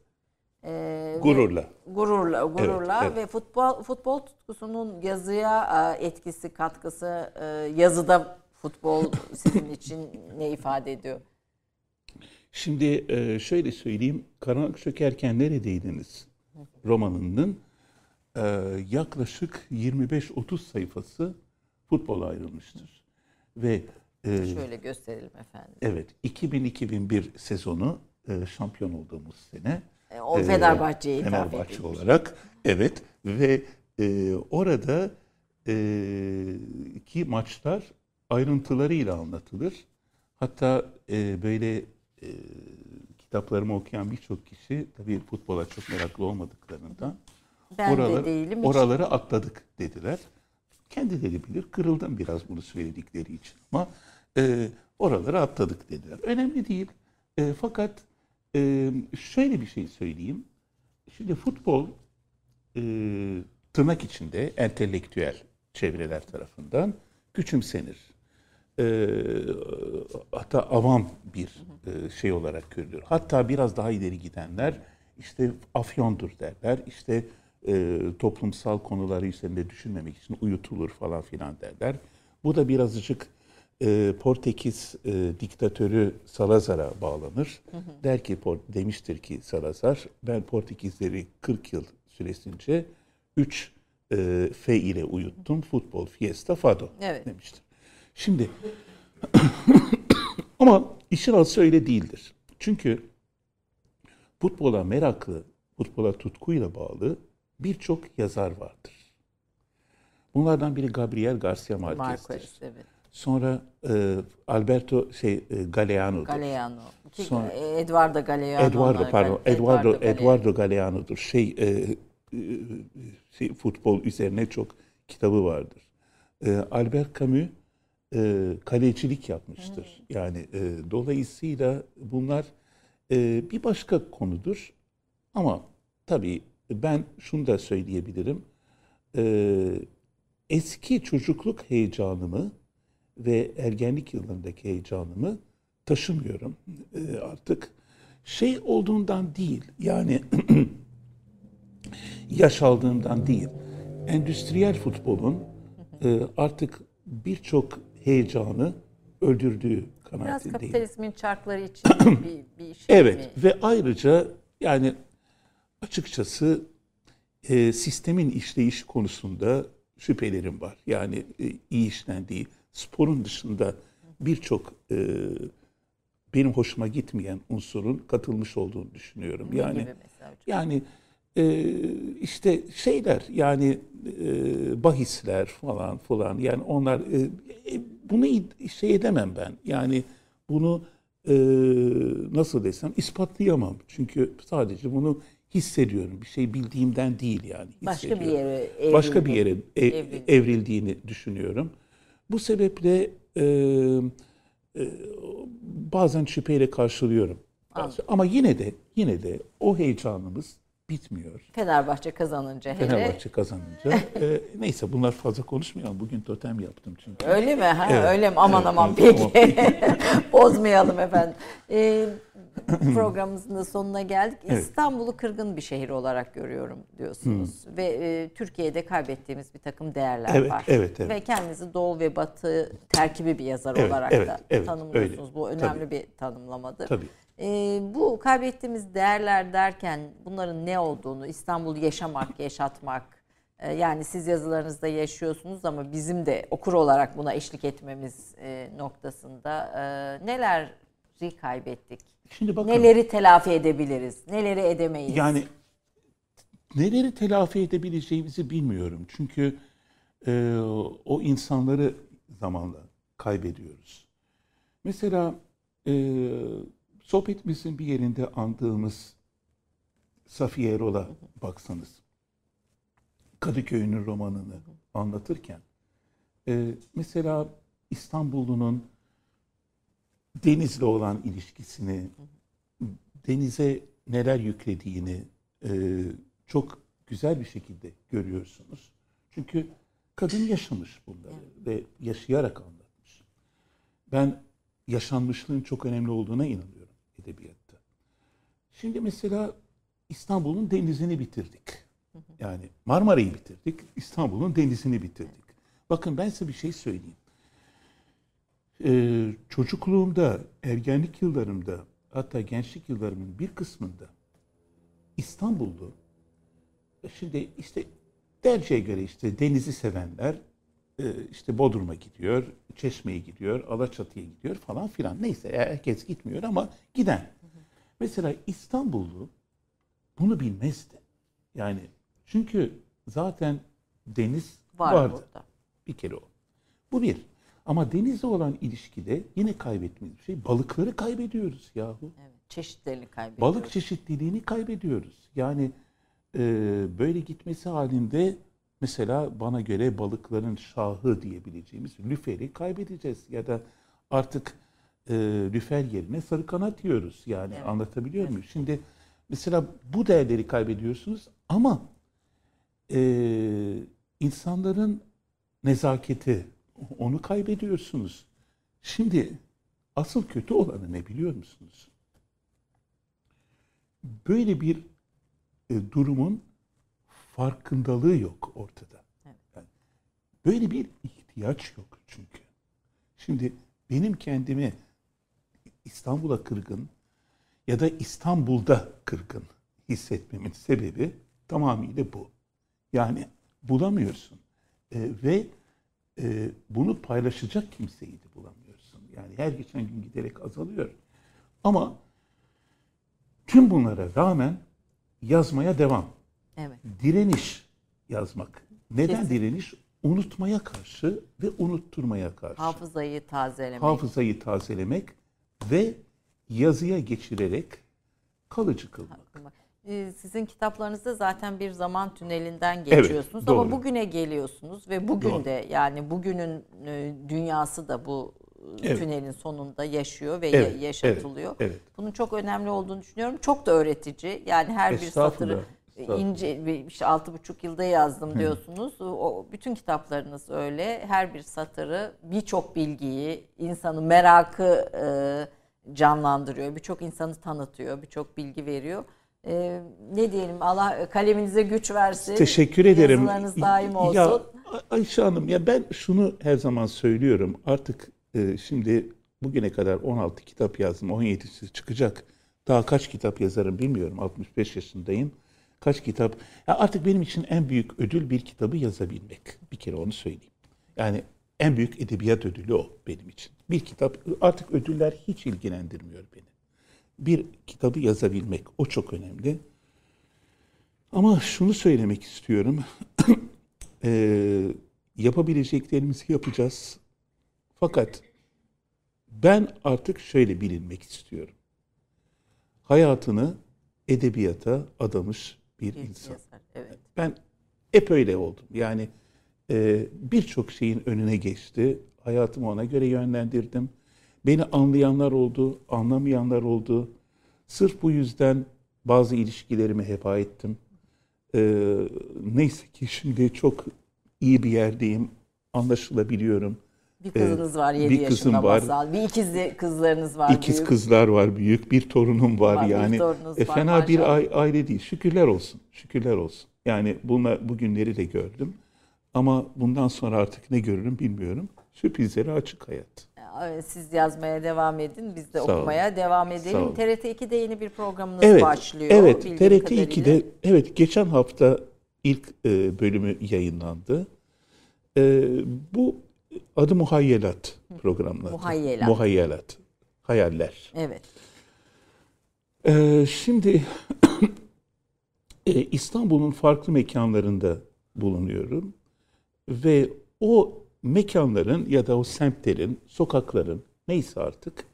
E, ve- gururla. Gururla, gururla Evet, evet. ve futbol futbol tutkusunun yazıya e, etkisi, katkısı, e, yazıda futbol sizin için ne ifade ediyor? Şimdi e, şöyle söyleyeyim, Karanlık Çökerken Neredeydiniz romanının yaklaşık 25-30 sayfası futbola ayrılmıştır. Ve e, Şöyle gösterelim efendim. evet 2000-2001 sezonu e, şampiyon olduğumuz sene. E, o e, Fenerbahçe'ye Fenerbahçe edilmiş. olarak evet ve e, orada e, ki maçlar ayrıntılarıyla anlatılır. Hatta e, böyle e, kitaplarımı okuyan birçok kişi tabii futbola çok meraklı olmadıklarından Ben oraları, de değilim. hiç. oraları atladık dediler. Kendileri bilir. Kırıldım biraz bunu söyledikleri için ama e, oraları atladık dediler. Önemli değil. E, fakat e, şöyle bir şey söyleyeyim. Şimdi futbol e, tırnak içinde entelektüel çevreler tarafından küçümsenir. E, hatta avam bir e, şey olarak görülür. Hatta biraz daha ileri gidenler işte afyondur derler. İşte e, toplumsal konuları üzerinde düşünmemek için uyutulur falan filan derler. Bu da birazcık e, Portekiz e, diktatörü Salazar'a bağlanır. Der ki demiştir ki Salazar ben Portekizleri 40 yıl süresince 3 e, F ile uyuttum. Futbol, fiesta, fado Evet. demiştir. Şimdi ama işin aslı öyle değildir. Çünkü futbola meraklı, futbola tutkuyla bağlı birçok yazar vardır. Bunlardan biri Gabriel Garcia Marquez'tir. Marquez, evet. Sonra e, Alberto şey e, Galeano'dur. Galeano. Ki- Sonra- e, Eduardo Galeano. Eduardo pardon. Eduardo Galeano. Eduardo Galeano'dur. Şey, e, e, şey futbol üzerine çok kitabı vardır. E, Albert Camus e, kalecilik yapmıştır. Yani e, dolayısıyla bunlar e, bir başka konudur. Ama tabii ben şunu da söyleyebilirim. E, eski çocukluk heyecanımı ve ergenlik yıllarındaki heyecanımı taşımıyorum e, artık. Şey olduğundan değil, yani yaş aldığımdan değil, endüstriyel futbolun e, artık birçok heyecanı öldürdüğü Biraz kanaatindeyim. kapitalizmin çarkları için bir, bir şey Evet mi? ve ayrıca yani açıkçası e, sistemin işleyiş konusunda şüphelerim var. Yani e, iyi işlendiği sporun dışında birçok e, benim hoşuma gitmeyen unsurun katılmış olduğunu düşünüyorum. Ne yani yani e, işte şeyler yani e, bahisler falan falan yani onlar e, e, bunu şey edemem ben. Yani bunu e, nasıl desem ispatlayamam. Çünkü sadece bunu hissediyorum. Bir şey bildiğimden değil yani. Başka bir yere Başka bir evrildi. yere e- Evrildi. evrildiğini düşünüyorum. Bu sebeple e, e, bazen şüpheyle karşılıyorum. Anladım. Ama yine de yine de o heyecanımız bitmiyor. Fenerbahçe kazanınca hele. Fenerbahçe kazanınca. e, neyse bunlar fazla konuşmayalım. Bugün totem yaptım çünkü. Öyle mi? Ha, Evet. Öyle mi? Aman Evet, aman peki. tamam, Bozmayalım efendim. Ee, programımızın da sonuna geldik. Evet. İstanbul'u kırgın bir şehir olarak görüyorum diyorsunuz. Ve e, Türkiye'de kaybettiğimiz bir takım değerler Evet, var. evet, evet. Ve kendinizi Doğu ve Batı terkibi bir yazar Evet, olarak evet, da evet, tanımlıyorsunuz. öyle. Bu önemli bir tanımlamadır. Tabii. Ee, bu kaybettiğimiz değerler derken bunların ne olduğunu, İstanbul'u yaşamak, yaşatmak, e, yani siz yazılarınızda yaşıyorsunuz ama bizim de okur olarak buna eşlik etmemiz e, noktasında e, neleri kaybettik? Şimdi bakın Neleri telafi edebiliriz? Neleri edemeyiz? yani neleri telafi edebileceğimizi bilmiyorum. Çünkü e, o insanları zamanla kaybediyoruz. Mesela e, sohbetimizin bir yerinde andığımız Safiye Erol'a baksanız, Kadıköy'ün romanını anlatırken, e, mesela İstanbullu'nun denizle olan ilişkisini, denize neler yüklediğini e, çok güzel bir şekilde görüyorsunuz. Çünkü kadın yaşamış bunları ve yaşayarak anlatmış. Ben yaşanmışlığın çok önemli olduğuna inanıyorum edebiyatta. Şimdi mesela İstanbul'un denizini bitirdik. Yani Marmara'yı bitirdik, İstanbul'un denizini bitirdik. Bakın ben size bir şey söyleyeyim. Ee, çocukluğumda, ergenlik yıllarımda, hatta gençlik yıllarımın bir kısmında İstanbullu, şimdi işte tercihe göre işte denizi sevenler e, işte Bodrum'a gidiyor, Çeşme'ye gidiyor, Alaçatı'ya gidiyor falan filan. Neyse herkes gitmiyor ama giden. Mesela İstanbullu bunu bilmezdi. Yani çünkü zaten deniz Var vardı. burada. Bir kere o. Bu bir. Ama denizle olan ilişkide yine kaybettiğimiz bir şey. Balıkları kaybediyoruz yahu. Evet, çeşitlerini kaybediyoruz. Balık çeşitliliğini kaybediyoruz. Yani e, böyle gitmesi halinde mesela bana göre balıkların şahı diyebileceğimiz lüferi kaybedeceğiz. Ya da artık e, lüfer yerine sarı kanat yiyoruz. Yani anlatabiliyor muyum? Şimdi mesela bu değerleri kaybediyorsunuz ama e, insanların nezaketi onu kaybediyorsunuz. Şimdi asıl kötü olanı ne biliyor musunuz? Böyle bir e, durumun farkındalığı yok ortada. Yani böyle bir ihtiyaç yok çünkü. Şimdi benim kendimi İstanbul'a kırgın ya da İstanbul'da kırgın hissetmemin sebebi tamamıyla bu. Yani bulamıyorsun. E, ve e, bunu paylaşacak kimseyi de bulamıyorsun. Yani her geçen gün giderek azalıyor. Ama tüm bunlara rağmen yazmaya devam. Evet. Direniş yazmak. Neden Kesin. direniş? Unutmaya karşı ve unutturmaya karşı. Hafızayı tazelemek. Hafızayı tazelemek ve yazıya geçirerek kalıcı kılmak. Ee, Sizin kitaplarınızda zaten bir zaman tünelinden geçiyorsunuz ama doğru. bugüne geliyorsunuz ve bugün Doğru. de yani bugünün e, dünyası da bu e, Evet. tünelin sonunda yaşıyor ve Evet, ya- yaşatılıyor. evet, evet. Bunun çok önemli olduğunu düşünüyorum. Çok da öğretici. Yani her bir satırı ince işte altı buçuk yılda yazdım diyorsunuz. O bütün kitaplarınız öyle. Her bir satırı birçok bilgiyi, insanın merakı e, canlandırıyor. Birçok insanı tanıtıyor, birçok bilgi veriyor. E, ne diyelim Allah kaleminize güç versin. Teşekkür ederim. Yazılarınız daim olsun. Ya Ayşe Hanım ya ben şunu her zaman söylüyorum. Artık e, şimdi bugüne kadar 16 kitap yazdım. 17'si çıkacak. Daha kaç kitap yazarım bilmiyorum. 65 yaşındayım. Kaç kitap? Ya artık benim için en büyük ödül bir kitabı yazabilmek. Bir kere onu söyleyeyim. Yani en büyük edebiyat ödülü o benim için. Bir kitap artık ödüller hiç ilgilendirmiyor beni. Bir kitabı yazabilmek o çok önemli. Ama şunu söylemek istiyorum. Eee, yapabileceklerimizi yapacağız. Fakat ben artık şöyle bilinmek istiyorum. Hayatını edebiyata adamış bir Bir insan. yazar, Evet. Ben hep öyle oldum. Yani e, birçok şeyin önüne geçti. Hayatımı ona göre yönlendirdim. Beni anlayanlar oldu, anlamayanlar oldu. Sırf bu yüzden bazı ilişkilerimi heba ettim. E, neyse ki şimdi çok iyi bir yerdeyim. Anlaşılabiliyorum. Bir kızınız var 7 bir yaşında kızım var. masal. Bir ikiz kızlarınız var. İkiz büyük. kızlar var büyük, bir torunum var, Var, bir yani. torununuz E, var, fena bir maşallah. ai- aile değil. Şükürler olsun. Şükürler olsun. Yani bunlar bugünleri de gördüm. Ama bundan sonra artık ne görürüm bilmiyorum. Sürprizlere açık hayat. Siz yazmaya devam edin. Biz de Sağ olun. okumaya devam Sağ edelim. olun. TRT 2'de yeni bir programınız Evet. başlıyor. Evet, TRT kadarıyla. 2'de evet geçen hafta ilk e, bölümü yayınlandı. E, bu adı Muhayyelat programları. Muhayyelat. Muhayyelat. Hayaller. Evet. Ee, şimdi e, İstanbul'un farklı mekanlarında bulunuyorum ve o mekanların ya da o semtlerin, sokakların neyse artık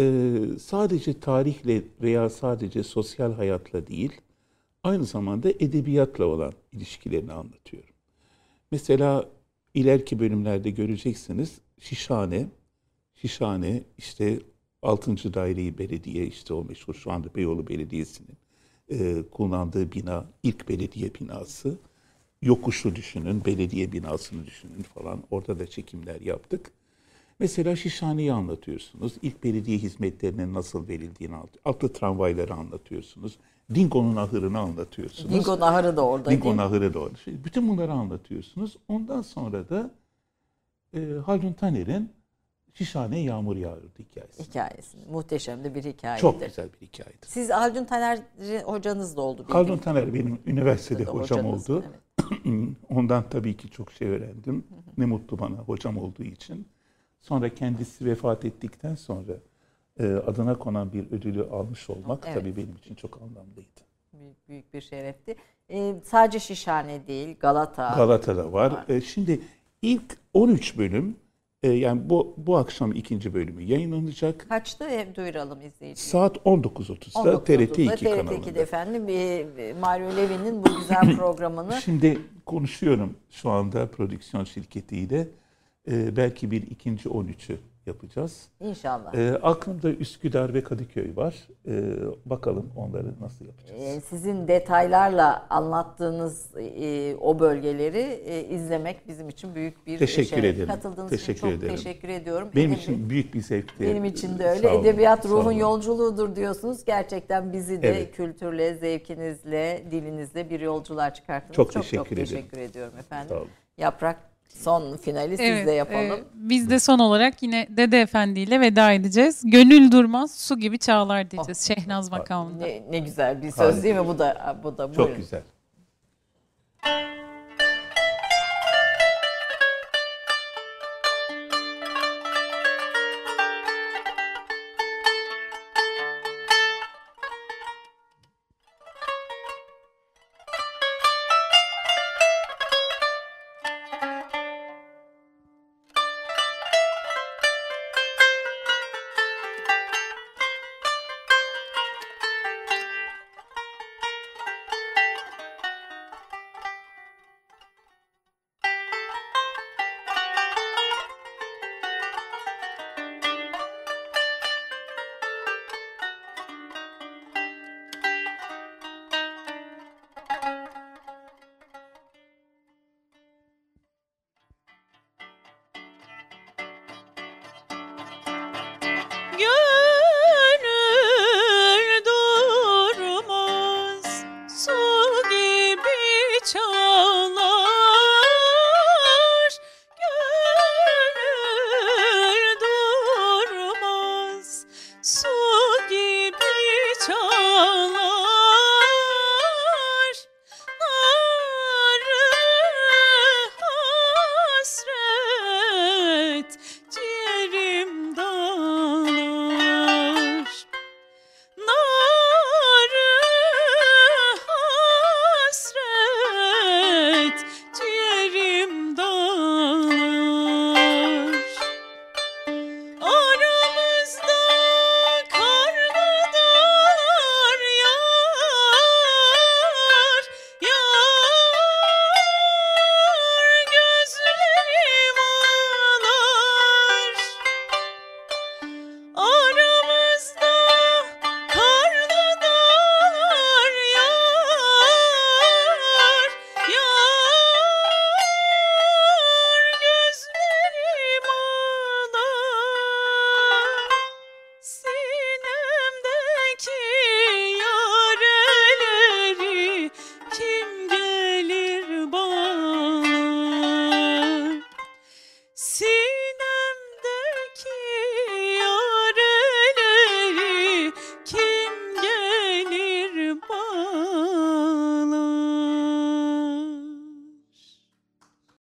e, sadece tarihle veya sadece sosyal hayatla değil, aynı zamanda edebiyatla olan ilişkilerini anlatıyorum. Mesela ileriki bölümlerde göreceksiniz Şişhane, Şişhane işte 6. Daireyi Belediye işte o meşhur şu anda Beyoğlu Belediyesi'nin e, kullandığı bina ilk belediye binası. Yokuşu düşünün, belediye binasını düşünün falan. Orada da çekimler yaptık. Mesela Şişhane'yi anlatıyorsunuz. İlk belediye hizmetlerinin nasıl verildiğini anlatıyorsunuz. Atlı tramvayları anlatıyorsunuz. Dingo'nun ahırını anlatıyorsunuz. Dingo Naharı da orada Dingo? Nahırı da orada. Şimdi Bütün bunları anlatıyorsunuz. Ondan sonra da e, Haldun Taner'in Şişhane Yağmur Yağardı hikayesi. Hikayesi. Muhteşem de bir hikayedir. Çok güzel bir hikayedir. Siz Haldun Taner hocanız da oldu. Haldun Taner benim üniversitede hocam hocanız. oldu. Evet. Ondan tabii ki çok şey öğrendim. Ne mutlu bana hocam olduğu için. Sonra kendisi vefat ettikten sonra adına konan bir ödülü almış olmak Evet. tabii benim için çok anlamlıydı. Büyük, büyük bir şerefti. Ee, sadece Şişhane değil, Galata. Galata'da var. var. E, şimdi ilk 13 bölüm e, yani bu bu akşam ikinci bölümü yayınlanacak. Kaçtı? Hem duyuralım izleyicileri. Saat 19.30'da 19.30'da TRT 2 TRT 2'de kanalında. efendim bir Mario Levi'nin bu güzel programını Şimdi konuşuyorum şu anda prodüksiyon şirketiyle. E, belki bir ikinci 13'ü yapacağız. inşallah. E, aklımda Üsküdar ve Kadıköy var. E, bakalım onları nasıl yapacağız. Ee, sizin detaylarla anlattığınız e, o bölgeleri e, izlemek bizim için büyük bir Teşekkür şeref. ederim. Katıldığınız Teşekkür için çok ederim. teşekkür ediyorum. Benim Edebi- için büyük bir zevkti. benim için de öyle. olun, Edebiyat ruhun yolculuğudur diyorsunuz. Gerçekten bizi de Evet. kültürle, zevkinizle, dilinizle bir yolculuğa çıkarttınız. Çok çok, teşekkür ederim. teşekkür ediyorum efendim. Sağ olun. Yaprak son finali siz de yapalım. e, biz de son olarak yine Dede Efendi ile veda edeceğiz. Gönül durmaz su gibi çağlar diyeceğiz Şehnaz makamında. Ne, ne güzel bir söz değil mi bu da bu da Çok buyurun. güzel.